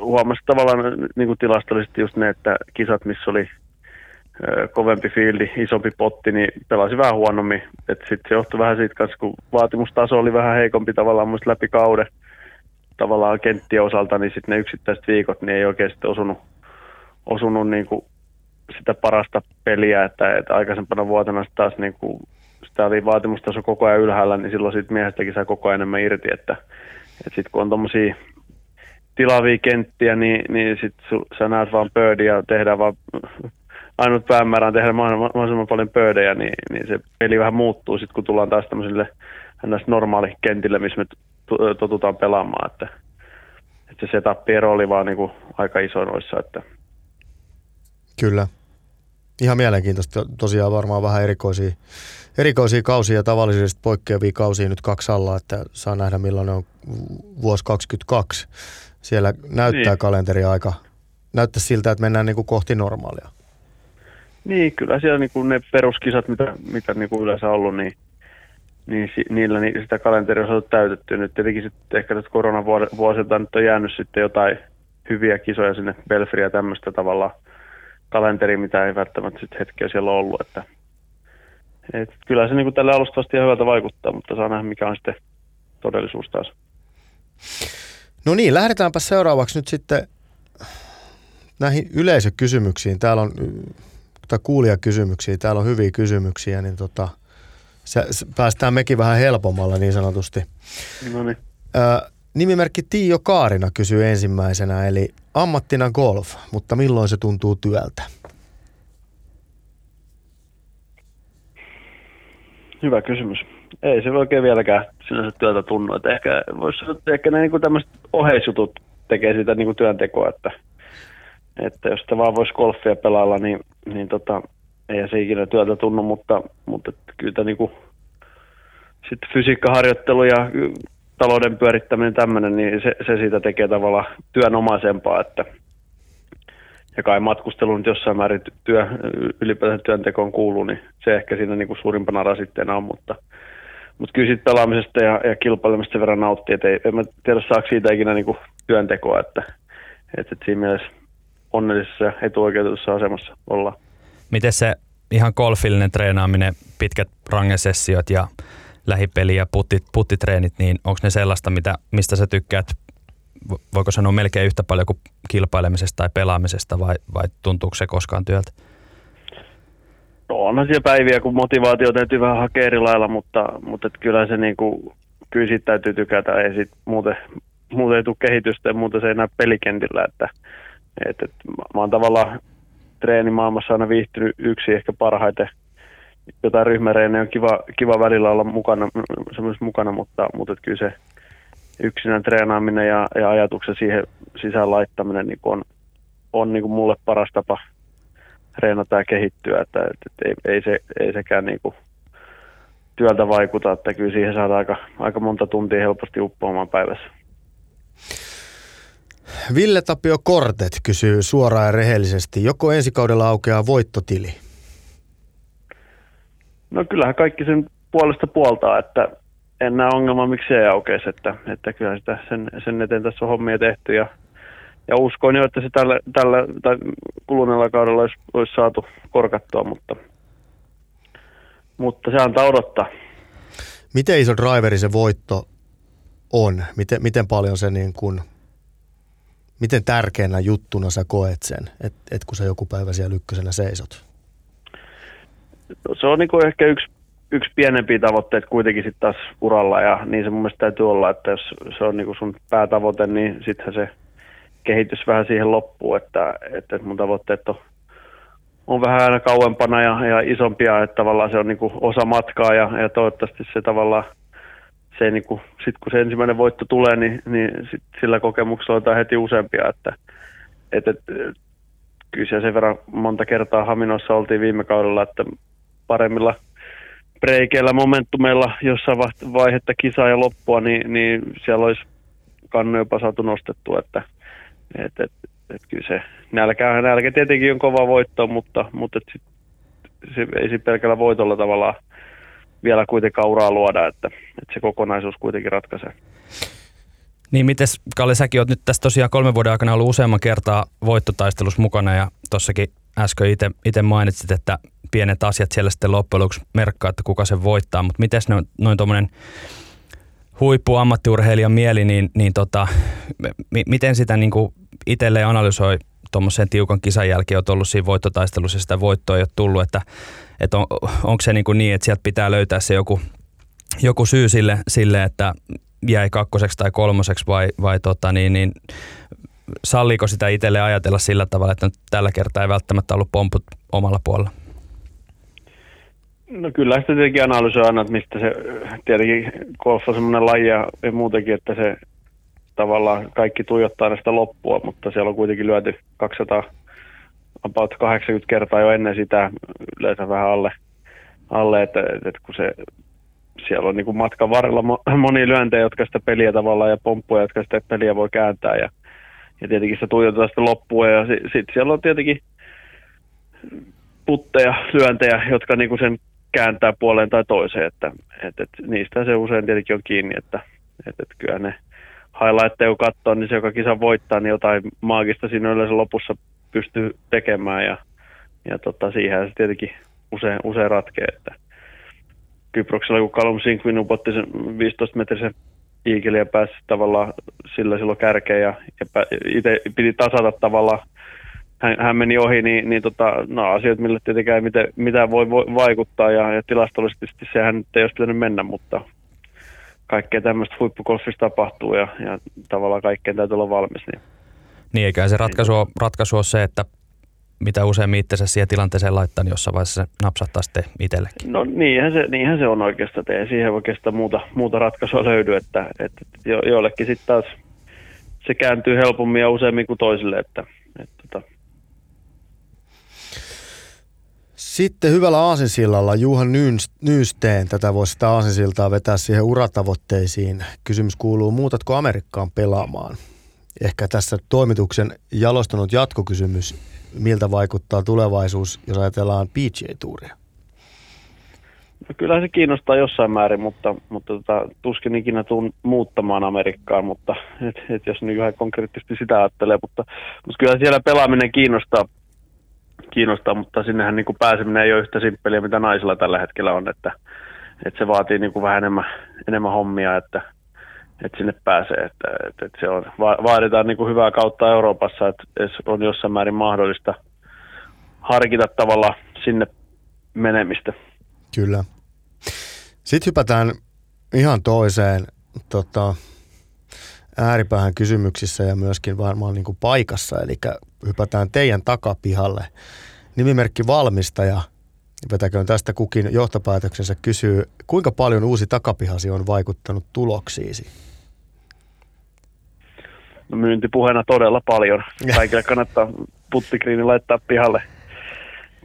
huomasi tavallaan niinku tilastollisesti just ne, että kisat, missä oli kovempi fiildi, isompi potti, niin pelasi vähän huonommin. Sitten se johtui vähän siitä kanssa, kun vaatimustaso oli vähän heikompi tavallaan muista läpi kauden. Tavallaan kenttien osalta, niin sitten ne yksittäiset viikot niin ei oikein sitten osunut, osunut niin kuin sitä parasta peliä, että, että aikaisempana vuotena taas niin kuin, sitä oli vaatimustaso koko ajan ylhäällä, niin silloin siitä miehestäkin saa koko ajan enemmän irti, että, että sitten kun on tuommoisia tilavia kenttiä, niin, niin sit su, sä näet vaan birdia ja tehdään vaan ainut päämäärä on tehdä mahdollisimman paljon pöydejä, niin, niin se peli vähän muuttuu sitten, kun tullaan taas tämmöisille normaali kentille, missä me totutaan pelaamaan, että, että se setup-ero oli vaan niin kuin aika iso noissa. Että. Kyllä. Ihan mielenkiintoista. Tosiaan varmaan vähän erikoisia, erikoisia kausia ja tavallisesti poikkeavia kausia nyt kaksi alla, että saa nähdä millainen on vuosi 2022. Siellä näyttää niin. kalenteri aika, näyttää siltä, että mennään niin kuin kohti normaalia. Niin, kyllä siellä niin kuin ne peruskisat, mitä, mitä niin kuin yleensä ollut, niin, niin niillä niin sitä kalenteria on saatu täytetty. Nyt tietenkin sitten ehkä tästä koronavuosilta nyt on jäänyt sitten jotain hyviä kisoja sinne Belfriä tämmöistä tavalla kalenteri, mitä ei välttämättä sitten hetkeä siellä ollut. Että, et kyllä se niin kuin tälle alustavasti ihan hyvältä vaikuttaa, mutta saa nähdä mikä on sitten todellisuus taas. No niin, lähdetäänpä seuraavaksi nyt sitten näihin yleisökysymyksiin. Täällä on tai kuulijakysymyksiä, täällä on hyviä kysymyksiä, niin tota, se, se, päästään mekin vähän helpommalla niin sanotusti. No niin. Ö, nimimerkki Tiio Kaarina kysyy ensimmäisenä, eli ammattina golf, mutta milloin se tuntuu työltä? Hyvä kysymys. Ei se oikein vieläkään sinänsä työtä tunnu. Että ehkä, että ehkä ne niin tämmöiset oheisjutut tekee sitä niin kuin työntekoa, että että jos sitä vaan voisi golfia pelailla, niin, niin tota, ei se ikinä työtä tunnu, mutta, mutta kyllä niin kuin, sitten fysiikkaharjoittelu ja talouden pyörittäminen tämmöinen, niin se, se siitä tekee tavallaan työnomaisempaa, että ja kai matkustelu nyt jossain määrin työ, ylipäätään työntekoon kuuluu, niin se ehkä siinä niin kuin suurimpana rasitteena on, mutta, mutta kyllä siitä pelaamisesta ja, ja kilpailemisesta sen verran nauttii, että ei, en mä tiedä saako siitä ikinä niin kuin työntekoa, että, että, että siinä mielessä onnellisessa ja etuoikeutetussa asemassa olla. Miten se ihan golfillinen treenaaminen, pitkät rangesessiot ja lähipeli ja puttit, puttitreenit, niin onko ne sellaista, mitä, mistä sä tykkäät, voiko sanoa melkein yhtä paljon kuin kilpailemisesta tai pelaamisesta vai, vai tuntuuko se koskaan työltä? No onhan siellä päiviä, kun motivaatio täytyy vähän hakea eri lailla, mutta, mutta et kyllä se niinku, kyllä siitä täytyy tykätä, ei sit muuten, muuten ei tule kehitystä ja muuten se ei näy pelikentillä, että et, et, mä oon tavallaan treenimaailmassa aina viihtynyt yksi ehkä parhaiten. Jotain ryhmäreenejä on kiva, kiva välillä olla mukana, mukana mutta, mutta et kyllä se yksinään treenaaminen ja, ja ajatuksen siihen sisään laittaminen niin on, on niin kuin mulle paras tapa treenata ja kehittyä, että, että, että ei, ei, se, ei sekään niin työltä vaikuta, että kyllä siihen saadaan aika, aika monta tuntia helposti uppoamaan päivässä. Ville Tapio Kortet kysyy suoraan ja rehellisesti, joko ensi kaudella aukeaa voittotili? No kyllähän kaikki sen puolesta puoltaa, että en näe ongelmaa, miksi se ei aukeisi, että, että kyllä sitä sen, sen eteen tässä on hommia tehty ja, ja uskoin jo, että se tällä, tällä tai kuluneella kaudella olisi, olisi saatu korkattua, mutta, mutta se antaa odottaa. Miten iso driveri se voitto on? Miten, miten paljon se niin kuin miten tärkeänä juttuna sä koet sen, että et kun sä joku päivä siellä ykkösenä seisot? No, se on niin ehkä yksi, yksi pienempiä tavoitteita kuitenkin sitten taas uralla ja niin se mun mielestä täytyy olla, että jos se on niin sun päätavoite, niin sittenhän se kehitys vähän siihen loppuu, että, että mun tavoitteet on, on vähän aina kauempana ja, ja isompia, että tavallaan se on niin osa matkaa ja, ja toivottavasti se tavallaan se niin kuin, sit kun se ensimmäinen voitto tulee, niin, niin sit sillä kokemuksella on heti useampia, että et, et, kyllä se sen verran monta kertaa Haminossa oltiin viime kaudella, että paremmilla breikeillä, momentumeilla jossain vaihetta kisaa ja loppua, niin, niin siellä olisi kannu jopa saatu nostettua, että et, et, et kyllä se nälkä, nälkä tietenkin on kova voitto, mutta, mutta et sit, se, ei se pelkällä voitolla tavallaan vielä kuitenkaan uraa luoda, että, että se kokonaisuus kuitenkin ratkaisee. Niin mites Kalle, säkin oot nyt tässä tosiaan kolmen vuoden aikana ollut useamman kertaa voittotaistelussa mukana ja tossakin äsken itse mainitsit, että pienet asiat siellä sitten loppujen lopuksi merkkaa, että kuka sen voittaa, mutta miten ne on noin tuommoinen huippu ammattiurheilijan mieli, niin, niin tota, m- miten sitä niin itselleen analysoi tuommoisen tiukan kisan jälkeen, olet ollut siinä voittotaistelussa ja sitä voittoa ei ole tullut, että että on, onko se niin, kuin niin, että sieltä pitää löytää se joku, joku syy sille, sille, että jäi kakkoseksi tai kolmoseksi vai, vai tota, niin, niin, salliiko sitä itselle ajatella sillä tavalla, että tällä kertaa ei välttämättä ollut pomput omalla puolella? No kyllä sitä tietenkin analysoi aina, että mistä se, tietenkin golf on semmoinen laji ja muutenkin, että se tavallaan kaikki tuijottaa näistä loppua, mutta siellä on kuitenkin lyöty 200, about 80 kertaa jo ennen sitä, yleensä vähän alle, alle että, että kun se siellä on niin kuin matkan varrella monia lyöntejä, jotka sitä peliä tavallaan ja pomppuja, jotka sitä peliä voi kääntää ja, ja tietenkin se tuijotetaan sitä loppua ja sitten sit siellä on tietenkin putteja, lyöntejä, jotka niin kuin sen kääntää puoleen tai toiseen, että, että, että niistä se usein tietenkin on kiinni, että, että, että kyllä ne highlightteja kun katsoo, niin se joka kisa voittaa, niin jotain maagista siinä yleensä lopussa pystyy tekemään ja, ja tota, siihen se tietenkin usein, usein ratkee, että Kyproksella, kun Callum Sinkvin upotti sen 15-metrisen iikeli ja pääsi tavallaan sillä silloin kärkeen ja, ja itse piti tasata tavallaan hän, hän meni ohi, niin, niin tota, no, asioita, millä tietenkään ei mitään, mitään voi, voi vaikuttaa ja, ja tilastollisesti sehän ei olisi pitänyt mennä, mutta kaikkea tämmöistä huippukolfista tapahtuu ja, ja tavallaan kaikkeen täytyy olla valmis. Niin, niin eikä se ratkaisu, ratkaisu ole se, että mitä useammin itsensä siihen tilanteeseen laittaa, niin jossain vaiheessa se napsattaa sitten itsellekin. No niinhän se, niinhän se on oikeastaan, ei siihen oikeastaan muuta, muuta ratkaisua löydy, että, että jo, joillekin sitten taas se kääntyy helpommin ja useammin kuin toisille, että, että, että tota, Sitten hyvällä aasinsillalla Juhan Nyysteen, tätä voisi sitä aasinsiltaa vetää siihen uratavoitteisiin. Kysymys kuuluu, muutatko Amerikkaan pelaamaan? Ehkä tässä toimituksen jalostunut jatkokysymys, miltä vaikuttaa tulevaisuus, jos ajatellaan PGA-tuuria? No kyllä se kiinnostaa jossain määrin, mutta, mutta tota, tuskin ikinä tuun muuttamaan Amerikkaan, mutta et, et jos nyt ihan konkreettisesti sitä ajattelee, mutta, mutta kyllä siellä pelaaminen kiinnostaa kiinnostaa, mutta sinnehän niin kuin pääseminen ei ole yhtä simppeliä, mitä naisilla tällä hetkellä on, että, että se vaatii niin kuin vähän enemmän, enemmän hommia, että, että sinne pääsee. Että, että, että se on, vaaditaan niin kuin hyvää kautta Euroopassa, että on jossain määrin mahdollista harkita tavalla sinne menemistä. Kyllä. Sitten hypätään ihan toiseen tota, ääripäähän kysymyksissä ja myöskin varmaan niin kuin paikassa, eli hypätään teidän takapihalle. Nimimerkki valmistaja, vetäköön tästä kukin johtopäätöksensä, kysyy, kuinka paljon uusi takapihasi on vaikuttanut tuloksiisi? No myyntipuheena todella paljon. Kaikille kannattaa puttikriini laittaa pihalle.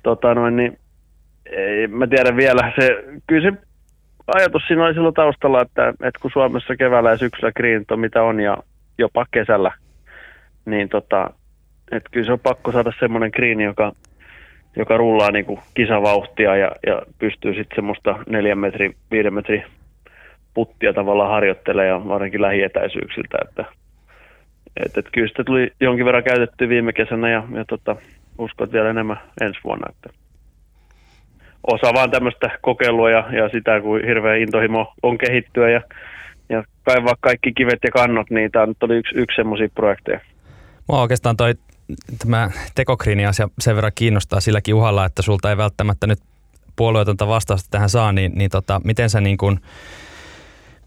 Tota noin, niin, ei, mä tiedän vielä, se, kyllä se ajatus siinä oli silloin taustalla, että, että kun Suomessa keväällä ja syksyllä kriinit on mitä on ja jopa kesällä, niin tota, että kyllä se on pakko saada semmoinen kriini, joka, joka rullaa niin kuin kisavauhtia ja, ja pystyy sitten semmoista neljän metri, viiden metri puttia tavallaan harjoittelemaan varsinkin lähietäisyyksiltä, että et, et kyllä sitä tuli jonkin verran käytetty viime kesänä ja, ja tota, uskon, että vielä enemmän ensi vuonna. Että osa vaan tämmöistä kokeilua ja, ja sitä, kun hirveä intohimo on kehittyä ja, ja kaivaa kaikki kivet ja kannot, niin tämä nyt oli yksi, yksi semmoisia projekteja. Mua oikeastaan toi tämä tekokriini-asia sen verran kiinnostaa silläkin uhalla, että sulta ei välttämättä nyt puolueetonta vastausta tähän saa, niin, niin tota, miten sä niin kuin,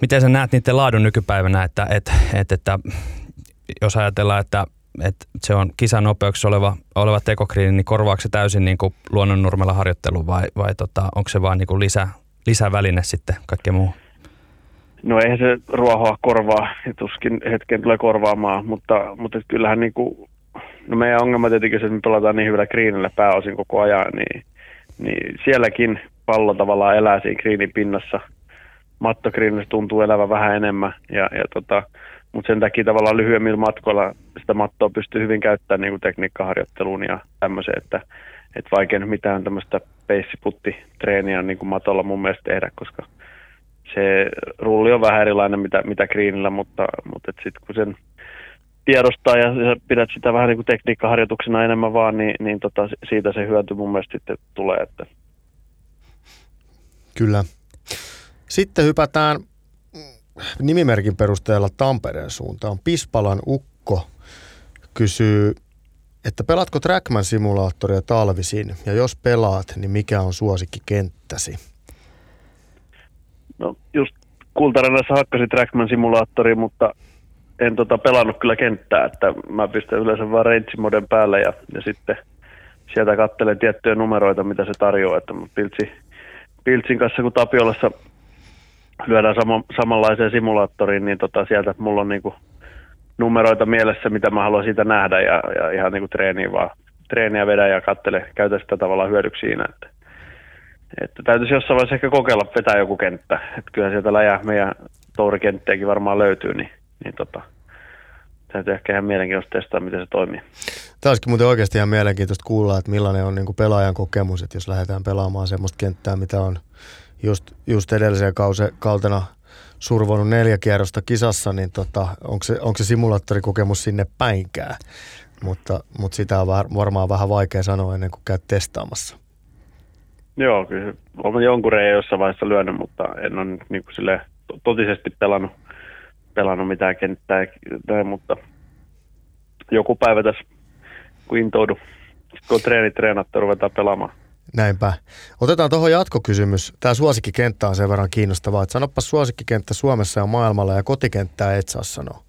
miten sä näet niiden laadun nykypäivänä, että, että, että, että jos ajatellaan, että, että se on kisanopeuksessa oleva, oleva tekokriini, niin korvaako se täysin niin kuin luonnonnurmella harjoittelu vai, vai tota, onko se vaan niin lisä, lisäväline sitten kaikkeen muuhun? No eihän se ruohoa korvaa, tuskin hetken tulee korvaamaan, mutta, mutta kyllähän niin kuin, no meidän ongelma tietenkin se, että me pelataan niin hyvällä kriinillä pääosin koko ajan, niin, niin sielläkin pallo tavallaan elää siinä kriinin pinnassa. Mattokriinissä tuntuu elävä vähän enemmän, ja, ja tota, mutta sen takia tavallaan lyhyemmillä matkoilla sitä mattoa pystyy hyvin käyttämään niin kuin tekniikkaharjoitteluun ja tämmöiseen, että, että vaikea nyt mitään tämmöistä peissiputti-treeniä niin kuin matolla mun mielestä tehdä, koska se rulli on vähän erilainen mitä, mitä kriinillä, mutta, mutta sitten kun sen tiedostaa ja pidät sitä vähän niin kuin tekniikkaharjoituksena enemmän vaan, niin, niin tota, siitä se hyöty mun mielestä sitten tulee. Että. Kyllä. Sitten hypätään nimimerkin perusteella Tampereen suuntaan. Pispalan Ukko kysyy, että pelaatko Trackman-simulaattoria talvisin ja jos pelaat, niin mikä on suosikkikenttäsi? No just Kultarannassa hakkasin Trackman simulaattori, mutta en tota pelannut kyllä kenttää, että mä pistän yleensä vaan range päälle ja, ja sitten sieltä katselen tiettyjä numeroita, mitä se tarjoaa, että Piltsi, Piltsin kanssa kun Tapiolassa lyödään sama, samanlaiseen simulaattoriin, niin tota sieltä mulla on niinku numeroita mielessä, mitä mä haluan siitä nähdä ja, ja ihan niinku treeniä vaan treeniä vedä ja katsele, käytä sitä tavallaan hyödyksi siinä, että, että täytyisi jossain vaiheessa ehkä kokeilla vetää joku kenttä, että kyllä sieltä läjä meidän tourikenttejäkin varmaan löytyy, niin, niin tota, täytyy ehkä ihan mielenkiintoista testaa, miten se toimii. Tämä olisikin muuten oikeasti ihan mielenkiintoista kuulla, että millainen on niin kuin pelaajan kokemus, että jos lähdetään pelaamaan semmoista kenttää, mitä on just, just edelliseen kause, kautena survonut neljä kierrosta kisassa, niin tota, onko, se, onko se simulaattorikokemus sinne päinkään? Mutta, mutta sitä on varmaan vähän vaikea sanoa ennen kuin käyt testaamassa. Joo, kyllä olen jonkun reijän jossain vaiheessa lyönyt, mutta en ole niin kuin sille totisesti pelannut, pelannut mitään kenttää, mutta joku päivä tässä, kun intoudu, kun treenit treenattu, ruvetaan pelaamaan. Näinpä. Otetaan tuohon jatkokysymys. Tämä suosikkikenttä on sen verran kiinnostavaa, että sanoppa suosikkikenttä Suomessa ja maailmalla ja kotikenttää et saa sanoa.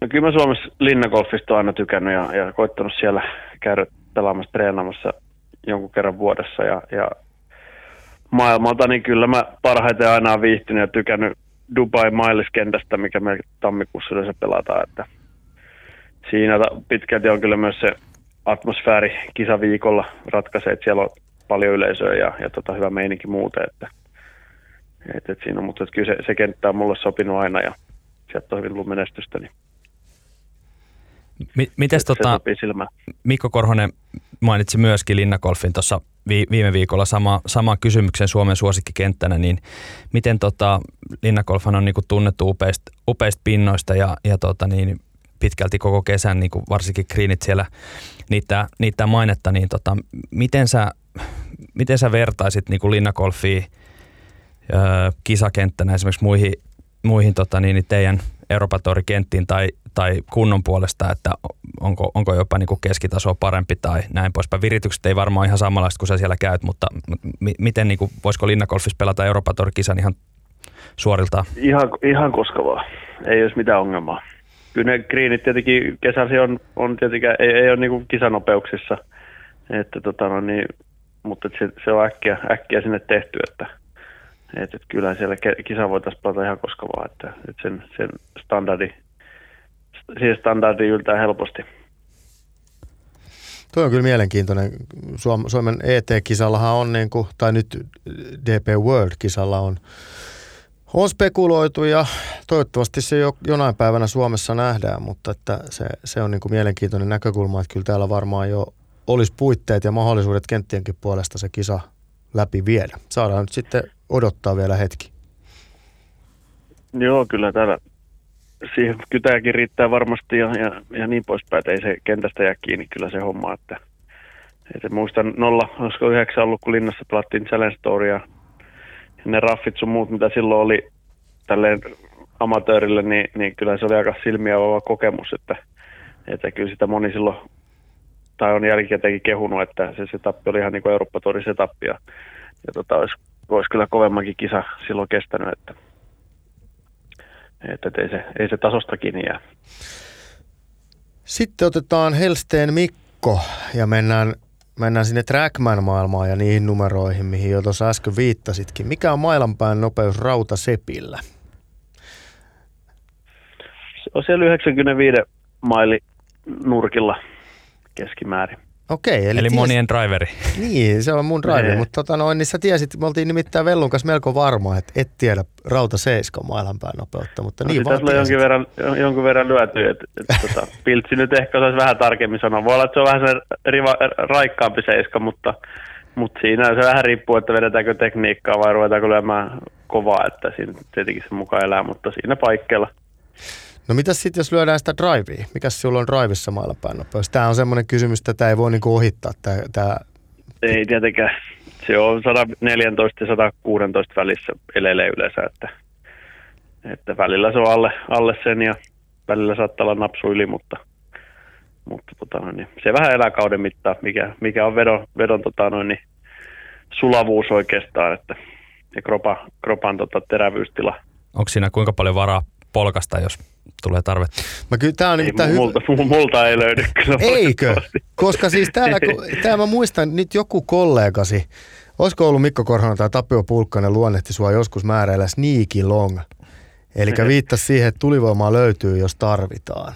No kyllä mä Suomessa linnagolfista aina tykännyt ja, ja koittanut siellä käydä pelaamassa, treenaamassa jonkun kerran vuodessa ja, ja maailmalta, niin kyllä mä parhaiten aina viihtynyt ja tykännyt Dubai Miles-kentästä, mikä me tammikuussa yleensä pelataan, että siinä pitkälti on kyllä myös se atmosfääri kisaviikolla ratkaisee, että siellä on paljon yleisöä ja, ja tota, hyvä meininki muuten, että, et, et siinä on, mutta kyllä se, se kenttä on mulle sopinut aina ja sieltä on hyvin tullut menestystä, niin M- mites tota, Mikko Korhonen mainitsi myöskin Linnagolfin tuossa vi- viime viikolla sama, sama kysymyksen Suomen suosikkikenttänä, niin miten tota, Linnagolfhan on niinku tunnettu upeista, upeista pinnoista ja, ja tota, niin, pitkälti koko kesän, niin kuin varsinkin greenit siellä niitä, niitä mainetta, niin tota, miten, sä, miten sä vertaisit niin kuin Linnagolfia kisakenttänä esimerkiksi muihin, muihin tota, niin, niin teidän Europatori-kenttiin tai, tai kunnon puolesta, että onko, onko jopa niin kuin keskitaso parempi tai näin poispäin. Viritykset ei varmaan ihan samanlaista kuin sä siellä käyt, mutta m- miten niin kuin, voisiko Linnagolfissa pelata Europatori-kisan ihan suoriltaan? Ihan, ihan koska vaan. Ei olisi mitään ongelmaa. Kyllä ne greenit tietenkin kesäsi on, on tietenkin, ei, ei ole niin kuin kisanopeuksissa, että tota no niin, mutta se, se, on äkkiä, äkkiä sinne tehty, että et, et kyllä siellä kisa voitaisiin pelata ihan koska vaan, että, et sen, sen standardi, siihen standardi yltää helposti. Tuo on kyllä mielenkiintoinen. Suomen ET-kisallahan on, niin kuin, tai nyt DP World-kisalla on, on spekuloitu ja toivottavasti se jo, jonain päivänä Suomessa nähdään, mutta että se, se on niin kuin mielenkiintoinen näkökulma, että kyllä täällä varmaan jo olisi puitteet ja mahdollisuudet kenttienkin puolesta se kisa läpi viedä. Saadaan nyt sitten odottaa vielä hetki. Joo, kyllä täällä siihen kytääkin riittää varmasti ja, ja, ja niin poispäin, ei se kentästä jää kiinni kyllä se homma, että, että muistan nolla, olisiko yhdeksän ollut, kun linnassa pelattiin Challenge ja ne raffit sun muut, mitä silloin oli tälleen amatöörille, niin, niin kyllä se oli aika silmiä kokemus, että, että kyllä sitä moni silloin, tai on jälkikäteenkin kehunut, että se setappi oli ihan niin kuin Eurooppa-tori setappi, ja, ja tota, olisi olisi kyllä kovemmankin kisa silloin kestänyt, että, että ei, se, ei se tasosta kiinni jää. Sitten otetaan Helsteen Mikko ja mennään, mennään sinne Trackman-maailmaan ja niihin numeroihin, mihin jo tuossa äsken viittasitkin. Mikä on mailanpään nopeus rautasepillä? Se on siellä 95 maili nurkilla keskimäärin. Okei. Eli, eli ties... monien driveri. Niin, se on mun driveri, mutta tota noin, niin sä tiesit, me oltiin nimittäin Vellun kanssa melko varma, että et tiedä rauta seiska maailmanpään nopeutta, mutta no, niin vaan Tässä jonkin verran, jonkin verran lyöty, että et, tota, Piltsi nyt ehkä osaisi vähän tarkemmin sanoa. Voi olla, että se on vähän se riva, raikkaampi seiska, mutta, mutta siinä se vähän riippuu, että vedetäänkö tekniikkaa vai ruvetaanko lyömään kovaa, että siinä tietenkin se mukaan elää, mutta siinä paikkeilla. No mitä sitten, jos lyödään sitä drivea? Mikä sulla on drivissa maailmanpäin nopeus? Tämä on semmoinen kysymys, että tämä ei voi niinku ohittaa. Tää, tää... Ei tietenkään. Se on 114 ja 116 välissä elelee yleensä, että, että välillä se on alle, alle sen ja välillä saattaa olla napsu yli, mutta, mutta tota noin, niin se vähän elää kauden mittaan, mikä, mikä on vedon, vedon tota noin, niin sulavuus oikeastaan, että ja kropa, kropan tota, terävyystila. Onko siinä kuinka paljon varaa polkasta, jos tulee tarvetta? Mä kyllä, tää on Ei, nimittäin multa, multa ei löydy kyllä. Eikö? Koska siis täällä, kun- tää mä muistan, nyt joku kollegasi, olisiko ollut Mikko Korhonen tai Tapio Pulkkanen luonnehti sua joskus määräillä sneaky long. Eli viittasi siihen, että tulivoimaa löytyy, jos tarvitaan.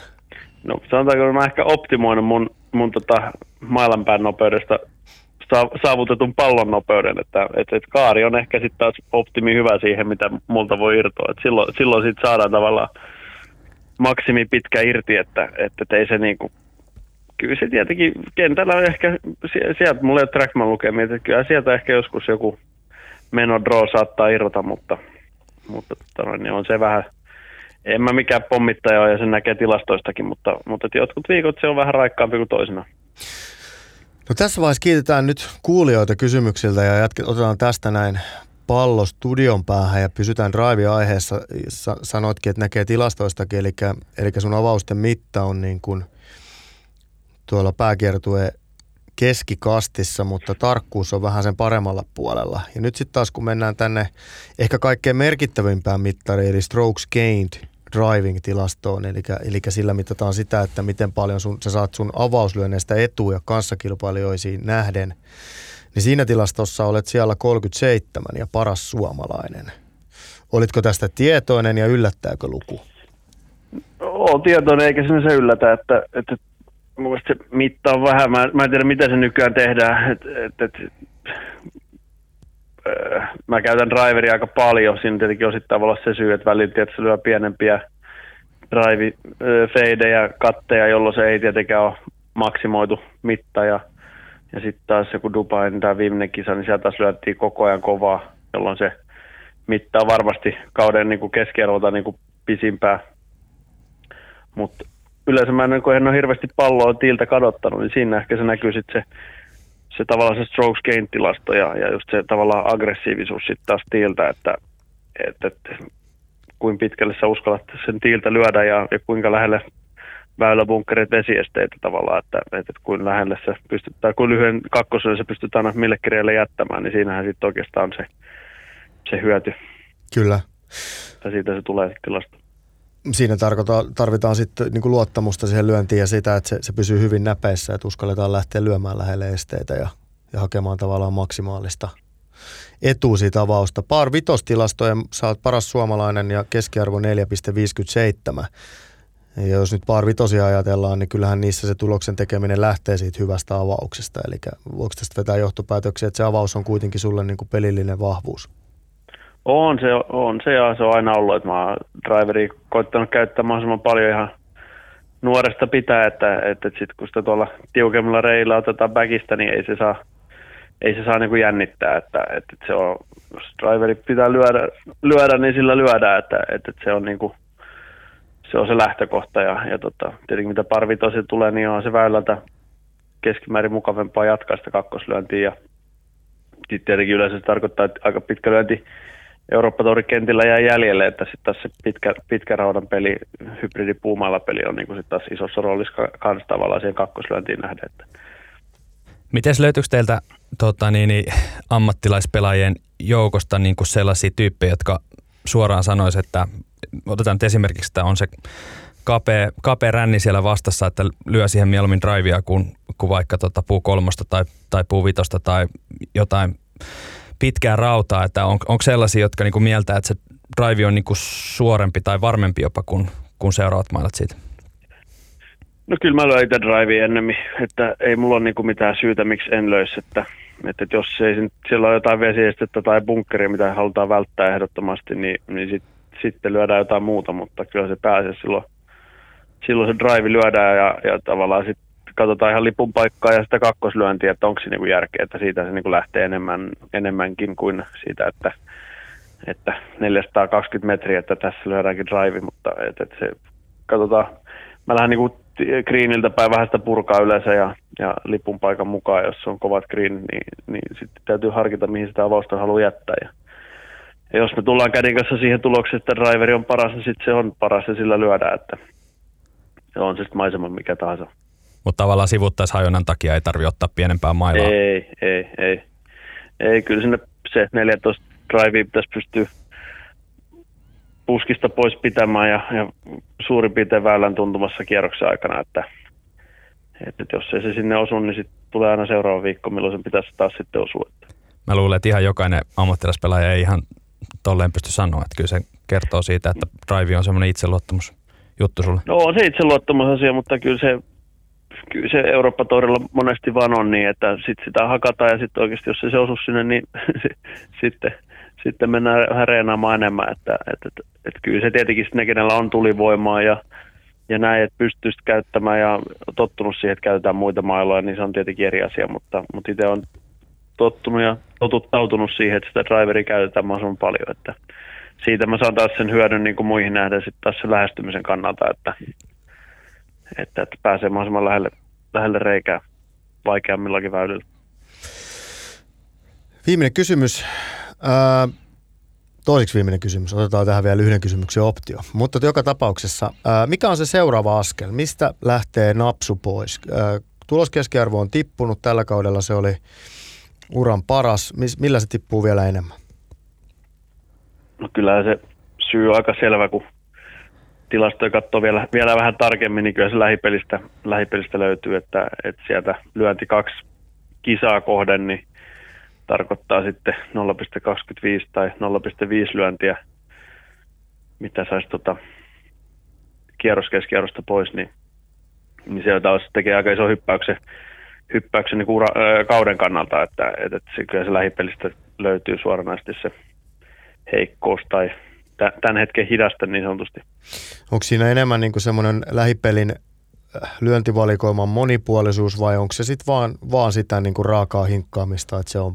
No sanotaanko, että mä ehkä optimoinut mun, mun tota mailanpään nopeudesta saa- saavutetun pallon nopeuden, että et, et kaari on ehkä sitten taas optimi hyvä siihen, mitä multa voi irtoa. Et silloin, silloin sit saadaan tavallaan maksimi pitkä irti, että, että et ei se niinku, kyllä se tietenkin kentällä on ehkä, sie- sieltä mulla ei ole Trackman lukemia, että kyllä sieltä ehkä joskus joku meno draw saattaa irrota, mutta, mutta tota, niin on se vähän, en mä mikään pommittaja ole ja sen näkee tilastoistakin, mutta, mutta jotkut viikot se on vähän raikkaampi kuin toisena. No tässä vaiheessa kiitetään nyt kuulijoita kysymyksiltä ja jatke, otetaan tästä näin pallo studion päähän ja pysytään drive-aiheessa. Sa- sanoitkin, että näkee tilastoistakin, eli, eli sun avausten mitta on niin kuin tuolla pääkiertueen keskikastissa, mutta tarkkuus on vähän sen paremmalla puolella. Ja nyt sitten taas kun mennään tänne ehkä kaikkein merkittävimpään mittariin, eli strokes gained driving-tilastoon, eli, eli sillä mitataan sitä, että miten paljon sun, sä saat sun avauslyönneistä etuja kanssakilpailijoisiin nähden, niin siinä tilastossa olet siellä 37 ja paras suomalainen. Olitko tästä tietoinen ja yllättääkö luku? Oon tietoinen, eikä sinne se yllätä, että, että mun se mitta on vähän, mä, mä en tiedä miten se nykyään tehdään, et, et, et, öö, mä käytän driveria aika paljon, siinä tietenkin osittain voi olla se syy, että välillä tietysti lyö pienempiä drive öö, feidejä, katteja, jolloin se ei tietenkään ole maksimoitu mitta ja, ja sitten taas joku Dubain tämä viimeinen kisa, niin sieltä taas lyötiin koko ajan kovaa, jolloin se mitta on varmasti kauden niin kuin keskiarvolta niin kuin pisimpää. Mutta yleensä mä en, kun en ole hirveästi palloa tiiltä kadottanut, niin siinä ehkä se näkyy sitten se, se tavallaan se strokes gain tilasto ja, ja just se tavallaan aggressiivisuus sitten taas tiiltä, että, että, että kuinka pitkälle sä uskallat sen tiiltä lyödä ja, ja kuinka lähelle väyläbunkkerit vesiesteitä tavallaan, että, että, kuinka lähelle se pystyt, tai lyhyen kakkosen se pystyt aina mille kirjalle jättämään, niin siinähän sitten oikeastaan se, se hyöty, Kyllä. ja siitä se tulee se tilasto. Siinä tarvitaan sitten niin luottamusta siihen lyöntiin ja sitä, että se, se pysyy hyvin näpeissä, että uskalletaan lähteä lyömään lähelle esteitä ja, ja hakemaan tavallaan maksimaalista etua siitä avausta. Par vitostilastoja, sä oot paras suomalainen ja keskiarvo 4,57. Ja jos nyt par vitosia ajatellaan, niin kyllähän niissä se tuloksen tekeminen lähtee siitä hyvästä avauksesta. Eli voiko tästä vetää johtopäätöksiä, että se avaus on kuitenkin sulle niin kuin pelillinen vahvuus? On se, on se ja se on aina ollut, että mä oon driveri koittanut käyttää mahdollisimman paljon ihan nuoresta pitää, että, että sitten kun sitä tuolla tiukemmilla reillä otetaan backista, niin ei se saa, ei se saa niin jännittää, että, että se on, jos driveri pitää lyödä, lyödä niin sillä lyödään, että, että se on niin kuin, se on se lähtökohta ja, ja tota, tietenkin mitä parvitosi tulee, niin on se väylältä keskimäärin mukavampaa jatkaa sitä kakkoslyöntiä ja sitten tietenkin yleensä se tarkoittaa, että aika pitkä lyönti eurooppa kentillä jää jäljelle, että sitten taas se pitkä, pitkä raudan peli, hybridipuumailla peli on niin sitten taas isossa roolissa kanssa tavallaan siihen kakkoslyöntiin nähden. Että. Miten löytyykö teiltä tota, niin, niin, ammattilaispelaajien joukosta niin kuin sellaisia tyyppejä, jotka suoraan sanois, että otetaan nyt esimerkiksi, että on se kapea, kapea ränni siellä vastassa, että lyö siihen mieluummin drivea kuin, kuin vaikka tota puu kolmosta tai, tai puu vitosta tai jotain pitkää rautaa, että on, onko sellaisia, jotka niinku mieltää, että se drive on niinku suorempi tai varmempi jopa kuin, kuin seuraavat mailat siitä? No kyllä mä löin itse drivea ennemmin, että ei mulla ole niinku mitään syytä, miksi en löisi, että, että jos ei, siellä on jotain vesiestettä tai bunkkeria, mitä halutaan välttää ehdottomasti, niin, niin sit, sitten lyödään jotain muuta, mutta kyllä se pääsee silloin, silloin se drive lyödään ja, ja tavallaan sitten katsotaan ihan lipun paikkaa ja sitä kakkoslyöntiä, että onko se niinku järkeä, että siitä se niinku lähtee enemmän, enemmänkin kuin siitä, että, että 420 metriä, että tässä lyödäänkin drive, mutta että, että se, katsotaan, mä lähden niinku greeniltä päin vähän sitä purkaa yleensä ja, ja lipun paikan mukaan, jos on kovat green, niin, niin sitten täytyy harkita, mihin sitä avausta haluaa jättää. Ja, ja jos me tullaan kädin kanssa siihen tulokseen, että driveri on paras, niin sitten se on paras ja sillä lyödään, että on se sitten maisema mikä tahansa. Mutta tavallaan sivuttaishajonnan takia ei tarvitse ottaa pienempää mailaa. Ei, ei, ei. Ei, kyllä sinne se 14 drive pitäisi pystyä puskista pois pitämään ja, ja suurin piirtein väylän tuntumassa kierroksen aikana, että, että jos ei se sinne osu, niin sitten tulee aina seuraava viikko, milloin sen pitäisi taas sitten osua. Mä luulen, että ihan jokainen ammattilaispelaaja ei ihan tolleen pysty sanoa, että kyllä se kertoo siitä, että drive on semmoinen itseluottamus juttu sulle. No on se itseluottamusasia, mutta kyllä se, kyllä se eurooppa monesti vaan on niin, että sit sitä hakataan ja sitten oikeasti jos se osu sinne, niin sitten, sitten mennään reenaamaan enemmän. Että, että, että, että kyllä se tietenkin ne, kenellä on tulivoimaa ja, ja näin, että pystyy käyttämään ja tottunut siihen, että käytetään muita mailoja, niin se on tietenkin eri asia, mutta, mutta itse on tottunut ja totuttautunut siihen, että sitä driveria käytetään mahdollisimman paljon, että siitä mä saan taas sen hyödyn niin kuin muihin nähdä sitten taas sen lähestymisen kannalta, että, että, että pääsee mahdollisimman lähelle, lähelle reikää vaikeammillakin väylillä. Viimeinen kysymys. Ää, toiseksi viimeinen kysymys. Otetaan tähän vielä yhden kysymyksen optio. Mutta joka tapauksessa, ää, mikä on se seuraava askel? Mistä lähtee napsu pois? Ää, tuloskeskiarvo on tippunut. Tällä kaudella se oli uran paras. Millä se tippuu vielä enemmän? No kyllä se syy on aika selvä, kun tilastoja katsoo vielä, vielä vähän tarkemmin, niin kyllä se lähipelistä, lähipelistä löytyy, että, että sieltä lyönti kaksi kisaa kohden, niin tarkoittaa sitten 0,25 tai 0,5 lyöntiä, mitä saisi tota kierroskeskiarvosta pois, niin, niin se taas tekee aika iso hyppäyksen, hyppäyksen niin ura, äh, kauden kannalta, että, että, että se, kyllä se lähipelistä löytyy suoranaisesti se heikkous tai tämän hetken hidasta niin sanotusti. Onko siinä enemmän niin semmoinen lähipelin äh, lyöntivalikoiman monipuolisuus vai onko se sitten vaan, vaan sitä niin kuin raakaa hinkkaamista, että se on,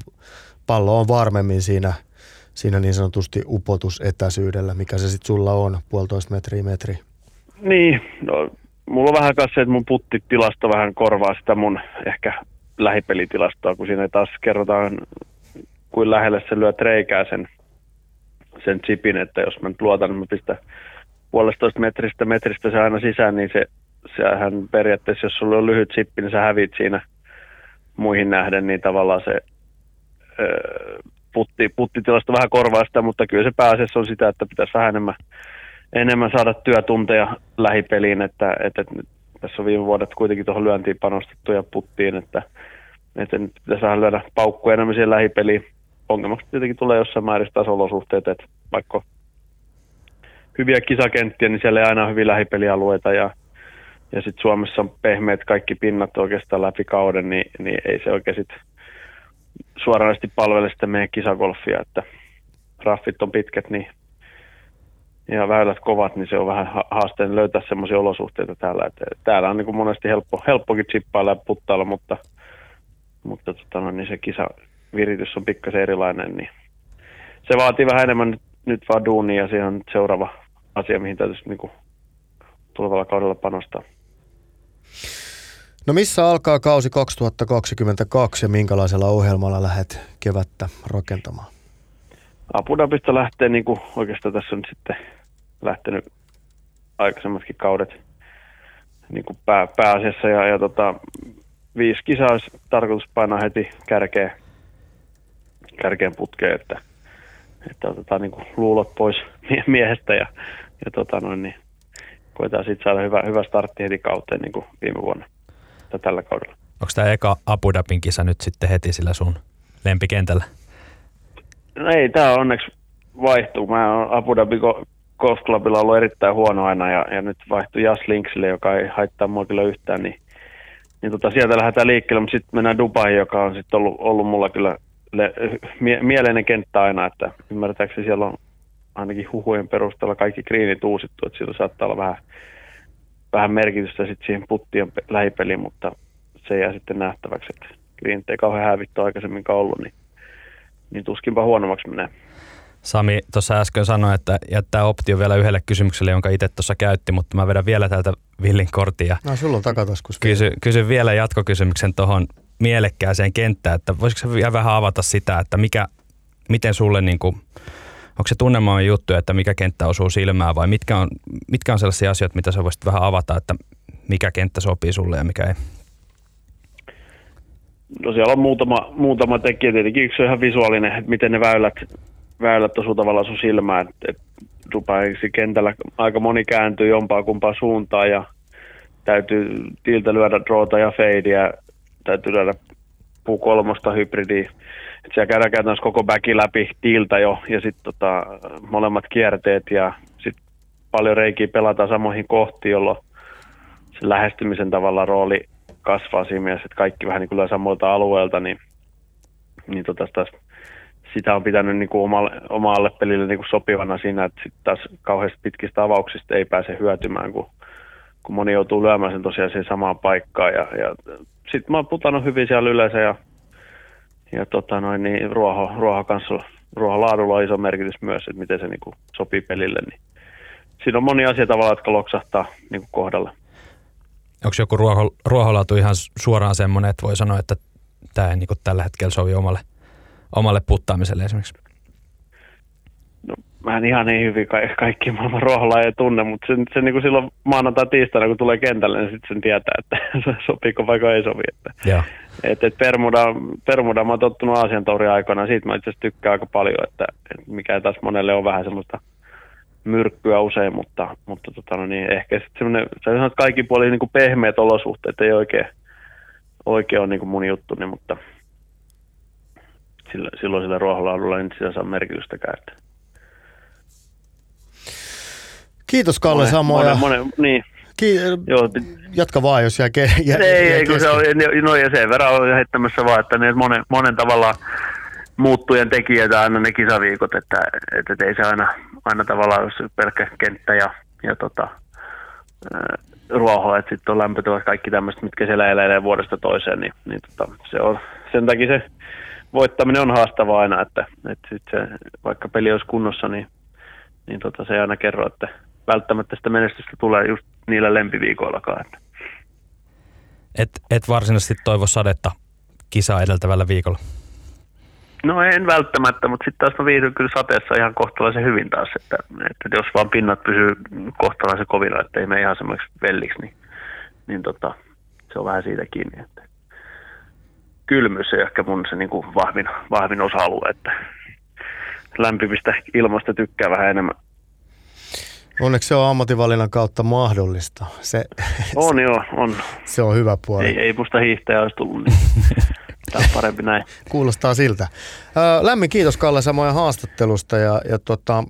pallo on varmemmin siinä, siinä niin sanotusti upotusetäisyydellä, mikä se sitten sulla on, puolitoista metriä metri? Niin, no, mulla on vähän kanssa että mun puttitilasto vähän korvaa sitä mun ehkä lähipelitilastoa, kun siinä taas kerrotaan, kuin lähelle se lyö reikää sen sen chipin, että jos mä nyt luotan, niin mä pistän puolestoista metristä metristä se aina sisään, niin se, sehän periaatteessa, jos sulla on lyhyt chippi, niin sä hävit siinä muihin nähden, niin tavallaan se öö, putti, puttitilasta vähän korvaa sitä, mutta kyllä se pääasiassa on sitä, että pitäisi vähän enemmän, enemmän saada työtunteja lähipeliin, että, että, tässä on viime vuodet kuitenkin tuohon lyöntiin panostettu ja puttiin, että, että nyt pitäisi vähän lyödä paukkuja enemmän siihen lähipeliin, ongelmaksi tietenkin tulee jossain määrin olosuhteet, että vaikka hyviä kisakenttiä, niin siellä ei aina ole hyviä lähipelialueita ja, ja sitten Suomessa on pehmeät kaikki pinnat oikeastaan läpi kauden, niin, niin ei se oikein sit suoranaisesti palvele sitä meidän kisagolfia, että raffit on pitkät niin, ja väylät kovat, niin se on vähän haasteen löytää semmoisia olosuhteita täällä. Että täällä on niin kuin monesti helppo, helppokin chippailla ja puttailla, mutta, mutta tota, no, niin se kisa, viritys on pikkasen erilainen, niin se vaatii vähän enemmän nyt, nyt vaan duunia ja siihen on seuraava asia, mihin täytyisi niin kuin tulevalla kaudella panostaa. No missä alkaa kausi 2022 ja minkälaisella ohjelmalla lähdet kevättä rakentamaan? Abu Dhabista lähtee niin kuin oikeastaan tässä on sitten lähtenyt aikaisemmatkin kaudet niin kuin pää, pääasiassa ja, ja tota, viisi kisaa olisi tarkoitus painaa heti kärkeä kärkeen putkeen, että, että otetaan niin luulot pois miehestä ja, ja tota noin, niin koetaan sitten saada hyvä, hyvä startti heti kauteen niin kuin viime vuonna tai tällä kaudella. Onko tämä eka Abu Dhabin kisa nyt sitten heti sillä sun lempikentällä? No ei, tämä onneksi vaihtuu. Mä oon Abu Dhabi Golf Clubilla ollut erittäin huono aina ja, ja nyt vaihtui Jas Linksille, joka ei haittaa mua kyllä yhtään, niin, niin tota, sieltä lähdetään liikkeelle, mutta sitten mennään Dubaihin, joka on sitten ollut, ollut mulla kyllä le, mie, mieleinen kenttä aina, että ymmärtääkseni siellä on ainakin huhujen perusteella kaikki kriinit uusittu, että sillä saattaa olla vähän, vähän merkitystä sitten siihen puttien lähipeliin, mutta se jää sitten nähtäväksi, että kriinit ei kauhean hävitty aikaisemminkaan ollut, niin, niin tuskinpa huonommaksi menee. Sami tuossa äsken sanoi, että jättää optio vielä yhdelle kysymykselle, jonka itse tuossa käytti, mutta mä vedän vielä täältä Villin kortia. No sulla on takataskus. Kysy, kysy vielä jatkokysymyksen tuohon mielekkääseen kenttään, että voisiko se vielä vähän avata sitä, että mikä, miten sulle niin kuin, onko se tunnelmaan juttu, että mikä kenttä osuu silmään vai mitkä on, mitkä on sellaisia asioita, mitä sä voisit vähän avata, että mikä kenttä sopii sulle ja mikä ei? No siellä on muutama, muutama tekijä, tietenkin yksi on ihan visuaalinen, että miten ne väylät, väylät osuu tavallaan sun silmään, että et kentällä aika moni kääntyy jompaa kumpaa suuntaan ja täytyy tiltä lyödä droota ja feidiä, täytyy lyödä puu kolmosta hybridiä. Et siellä käydään käytännössä koko backi läpi tiltä jo ja sitten tota, molemmat kierteet ja sitten paljon reikiä pelataan samoihin kohtiin, jolloin se lähestymisen tavalla rooli kasvaa siinä mielessä, että kaikki vähän niin kuin samoilta alueelta, niin, niin tota sitä on pitänyt niin kuin omalle, omalle pelille niin kuin sopivana siinä, että sitten taas kauheasti pitkistä avauksista ei pääse hyötymään, kun, kun moni joutuu lyömään sen tosiaan siihen samaan paikkaan. Ja, ja sitten mä oon putannut hyvin siellä yleensä ja, ja tota noin, niin ruoho, ruoho kanssa, ruohon laadulla on iso merkitys myös, että miten se niin kuin sopii pelille. Niin siinä on moni asia tavallaan, jotka loksahtaa niin kuin kohdalle. Onko joku ruoho, ruoholaatu ihan suoraan semmoinen, että voi sanoa, että tämä ei niin kuin tällä hetkellä sovi omalle omalle puttaamiselle esimerkiksi? No, mä en ihan niin hyvin ka- kaikki maailman ruoholajeja tunne, mutta se, se niin kuin silloin maanantai tiistaina, kun tulee kentälle, niin sitten sen tietää, että sopiiko vai ei sovi. Että, Joo. Et, et Permuda, Permuda, mä oon tottunut Aasian Tourin aikana, siitä mä itse asiassa tykkään aika paljon, että, että mikä taas monelle on vähän semmoista myrkkyä usein, mutta, mutta tota, no niin, ehkä sitten semmoinen, se on kaikki puoli niin kuin pehmeät olosuhteet, ei oikein, oikein ole niin kuin mun juttu, niin, mutta sillä, silloin sillä ruohonlaadulla ei sitä saa merkitystäkään. Kiitos Kalle monen, Samoja. Monen, monen, niin. Ki- Joo, Jatka vaan, jos jää, ke- jää, ei, jää ei, kun se on, no ja sen verran on heittämässä vaan, että ne monen, monen tavalla muuttujen tekijöitä aina ne kisaviikot, että, että, että ei se aina, aina tavallaan, jos pelkkä kenttä ja, ja tota, ruoho, että sitten on lämpötilat kaikki tämmöiset, mitkä siellä eläilee vuodesta toiseen, niin, niin tota, se on, sen takia se voittaminen on haastavaa aina, että, että sit se, vaikka peli olisi kunnossa, niin, niin tota, se ei aina kerro, että välttämättä sitä menestystä tulee just niillä lempiviikoillakaan. Että. Et, et varsinaisesti toivo sadetta kisaa edeltävällä viikolla? No en välttämättä, mutta sitten taas mä viihdyn kyllä sateessa ihan kohtalaisen hyvin taas, että, että jos vaan pinnat pysyy kohtalaisen kovilla, että ei mene ihan semmoiksi velliksi, niin, niin tota, se on vähän siitä kiinni. Että kylmyys on ehkä mun se niin kuin vahvin, vahvin osa-alue, että lämpimistä ilmasta tykkää vähän enemmän. Onneksi se on ammatinvalinnan kautta mahdollista. Se, on se, joo, on. Se on hyvä puoli. Ei, ei musta hiihtäjä olisi tullut, niin tämä on parempi näin. Kuulostaa siltä. Lämmin kiitos Kalle samoja haastattelusta ja, ja tota,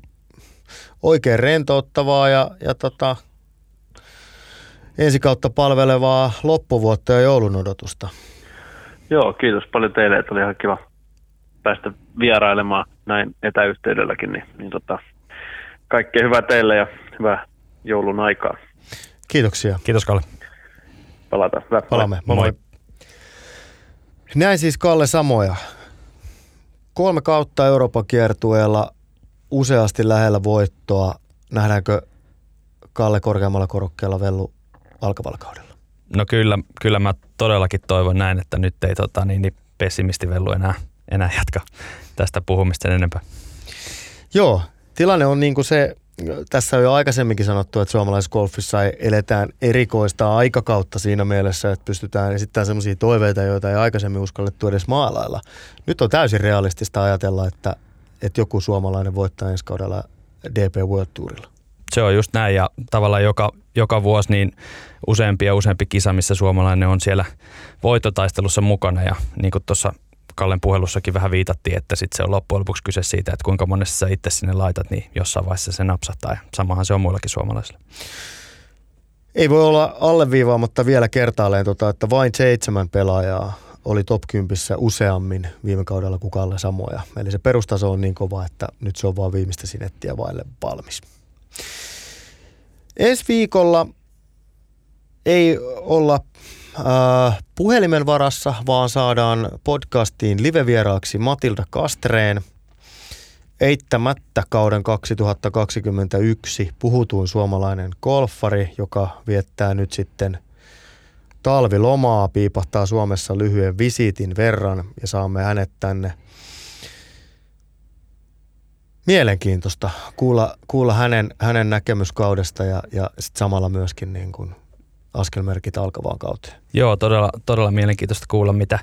oikein rentouttavaa ja, ja tota, ensi kautta palvelevaa loppuvuotta ja joulun odotusta. Joo, kiitos paljon teille, että oli ihan kiva päästä vierailemaan näin etäyhteydelläkin, niin, niin tota, kaikkea hyvää teille ja hyvää joulun aikaa. Kiitoksia. Kiitos Kalle. Palataan. Hyvä. Palaamme. Moi. moi. Näin siis Kalle Samoja. Kolme kautta Euroopan kiertueella useasti lähellä voittoa. Nähdäänkö Kalle korkeammalla korokkeella vellu alkavalla kaudella? No kyllä, kyllä mä todellakin toivon näin, että nyt ei tota, niin, niin pessimisti vellu enää, enää jatka tästä puhumista sen enempää. Joo, tilanne on niin kuin se, tässä on jo aikaisemminkin sanottu, että suomalaisessa golfissa eletään erikoista aikakautta siinä mielessä, että pystytään esittämään sellaisia toiveita, joita ei aikaisemmin uskallettu edes maalailla. Nyt on täysin realistista ajatella, että, että joku suomalainen voittaa ensi kaudella DP World Tourilla. Se on just näin ja tavallaan joka, joka vuosi niin useampi ja useampi kisa, missä suomalainen on siellä voitotaistelussa mukana ja niin kuin tuossa Kallen puhelussakin vähän viitattiin, että sit se on loppujen lopuksi kyse siitä, että kuinka monessa sä itse sinne laitat, niin jossain vaiheessa se napsahtaa. Ja samahan se on muillakin suomalaisilla. Ei voi olla alleviivaamatta vielä kertaalleen, tota, että vain seitsemän pelaajaa oli top 10 useammin viime kaudella kuin Kalle Samoja. Eli se perustaso on niin kova, että nyt se on vaan viimeistä sinettiä vaille valmis. Ensi viikolla ei olla äh, puhelimen varassa, vaan saadaan podcastiin livevieraaksi Matilda Kastreen. Eittämättä kauden 2021 puhutuin suomalainen golfari, joka viettää nyt sitten talvilomaa, piipahtaa Suomessa lyhyen visiitin verran ja saamme hänet tänne mielenkiintoista kuulla, kuulla hänen, hänen näkemyskaudesta ja, ja sit samalla myöskin niin kuin askelmerkit alkavaan kauteen. Joo, todella, todella mielenkiintoista kuulla, mitä,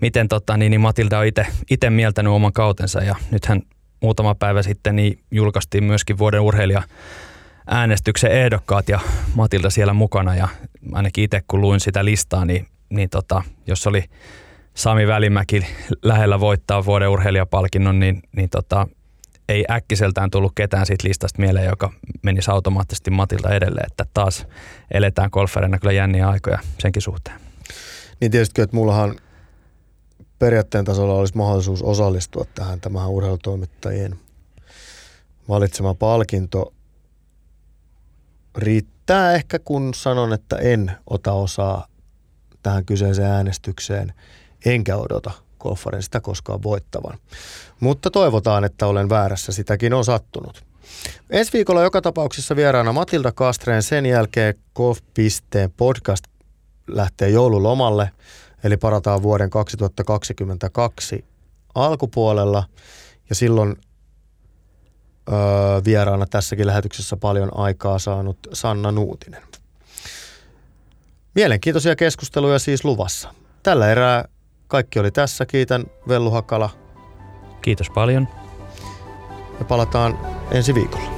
miten tota, niin, niin Matilda on itse mieltänyt oman kautensa ja nythän muutama päivä sitten niin julkaistiin myöskin vuoden urheilija äänestyksen ehdokkaat ja Matilta siellä mukana ja ainakin itse kun luin sitä listaa, niin, niin tota, jos oli Sami Välimäki lähellä voittaa vuoden urheilijapalkinnon, niin, niin tota, ei äkkiseltään tullut ketään siitä listasta mieleen, joka menisi automaattisesti Matilta edelleen, että taas eletään golferina kyllä jänniä aikoja senkin suhteen. Niin tietysti, että mullahan periaatteen tasolla olisi mahdollisuus osallistua tähän tämähän urheilutoimittajien valitsema palkinto. Riittää ehkä kun sanon, että en ota osaa tähän kyseiseen äänestykseen, enkä odota golfarin sitä koskaan voittavan. Mutta toivotaan, että olen väärässä, sitäkin on sattunut. Ensi viikolla joka tapauksessa vieraana Matilda Kastreen, sen jälkeen Golf.pisteen podcast lähtee joululomalle, eli parataan vuoden 2022 alkupuolella, ja silloin öö, vieraana tässäkin lähetyksessä paljon aikaa saanut Sanna Nuutinen. Mielenkiintoisia keskusteluja siis luvassa. Tällä erää kaikki oli tässä. Kiitän Vellu Hakala. Kiitos paljon. Ja palataan ensi viikolla.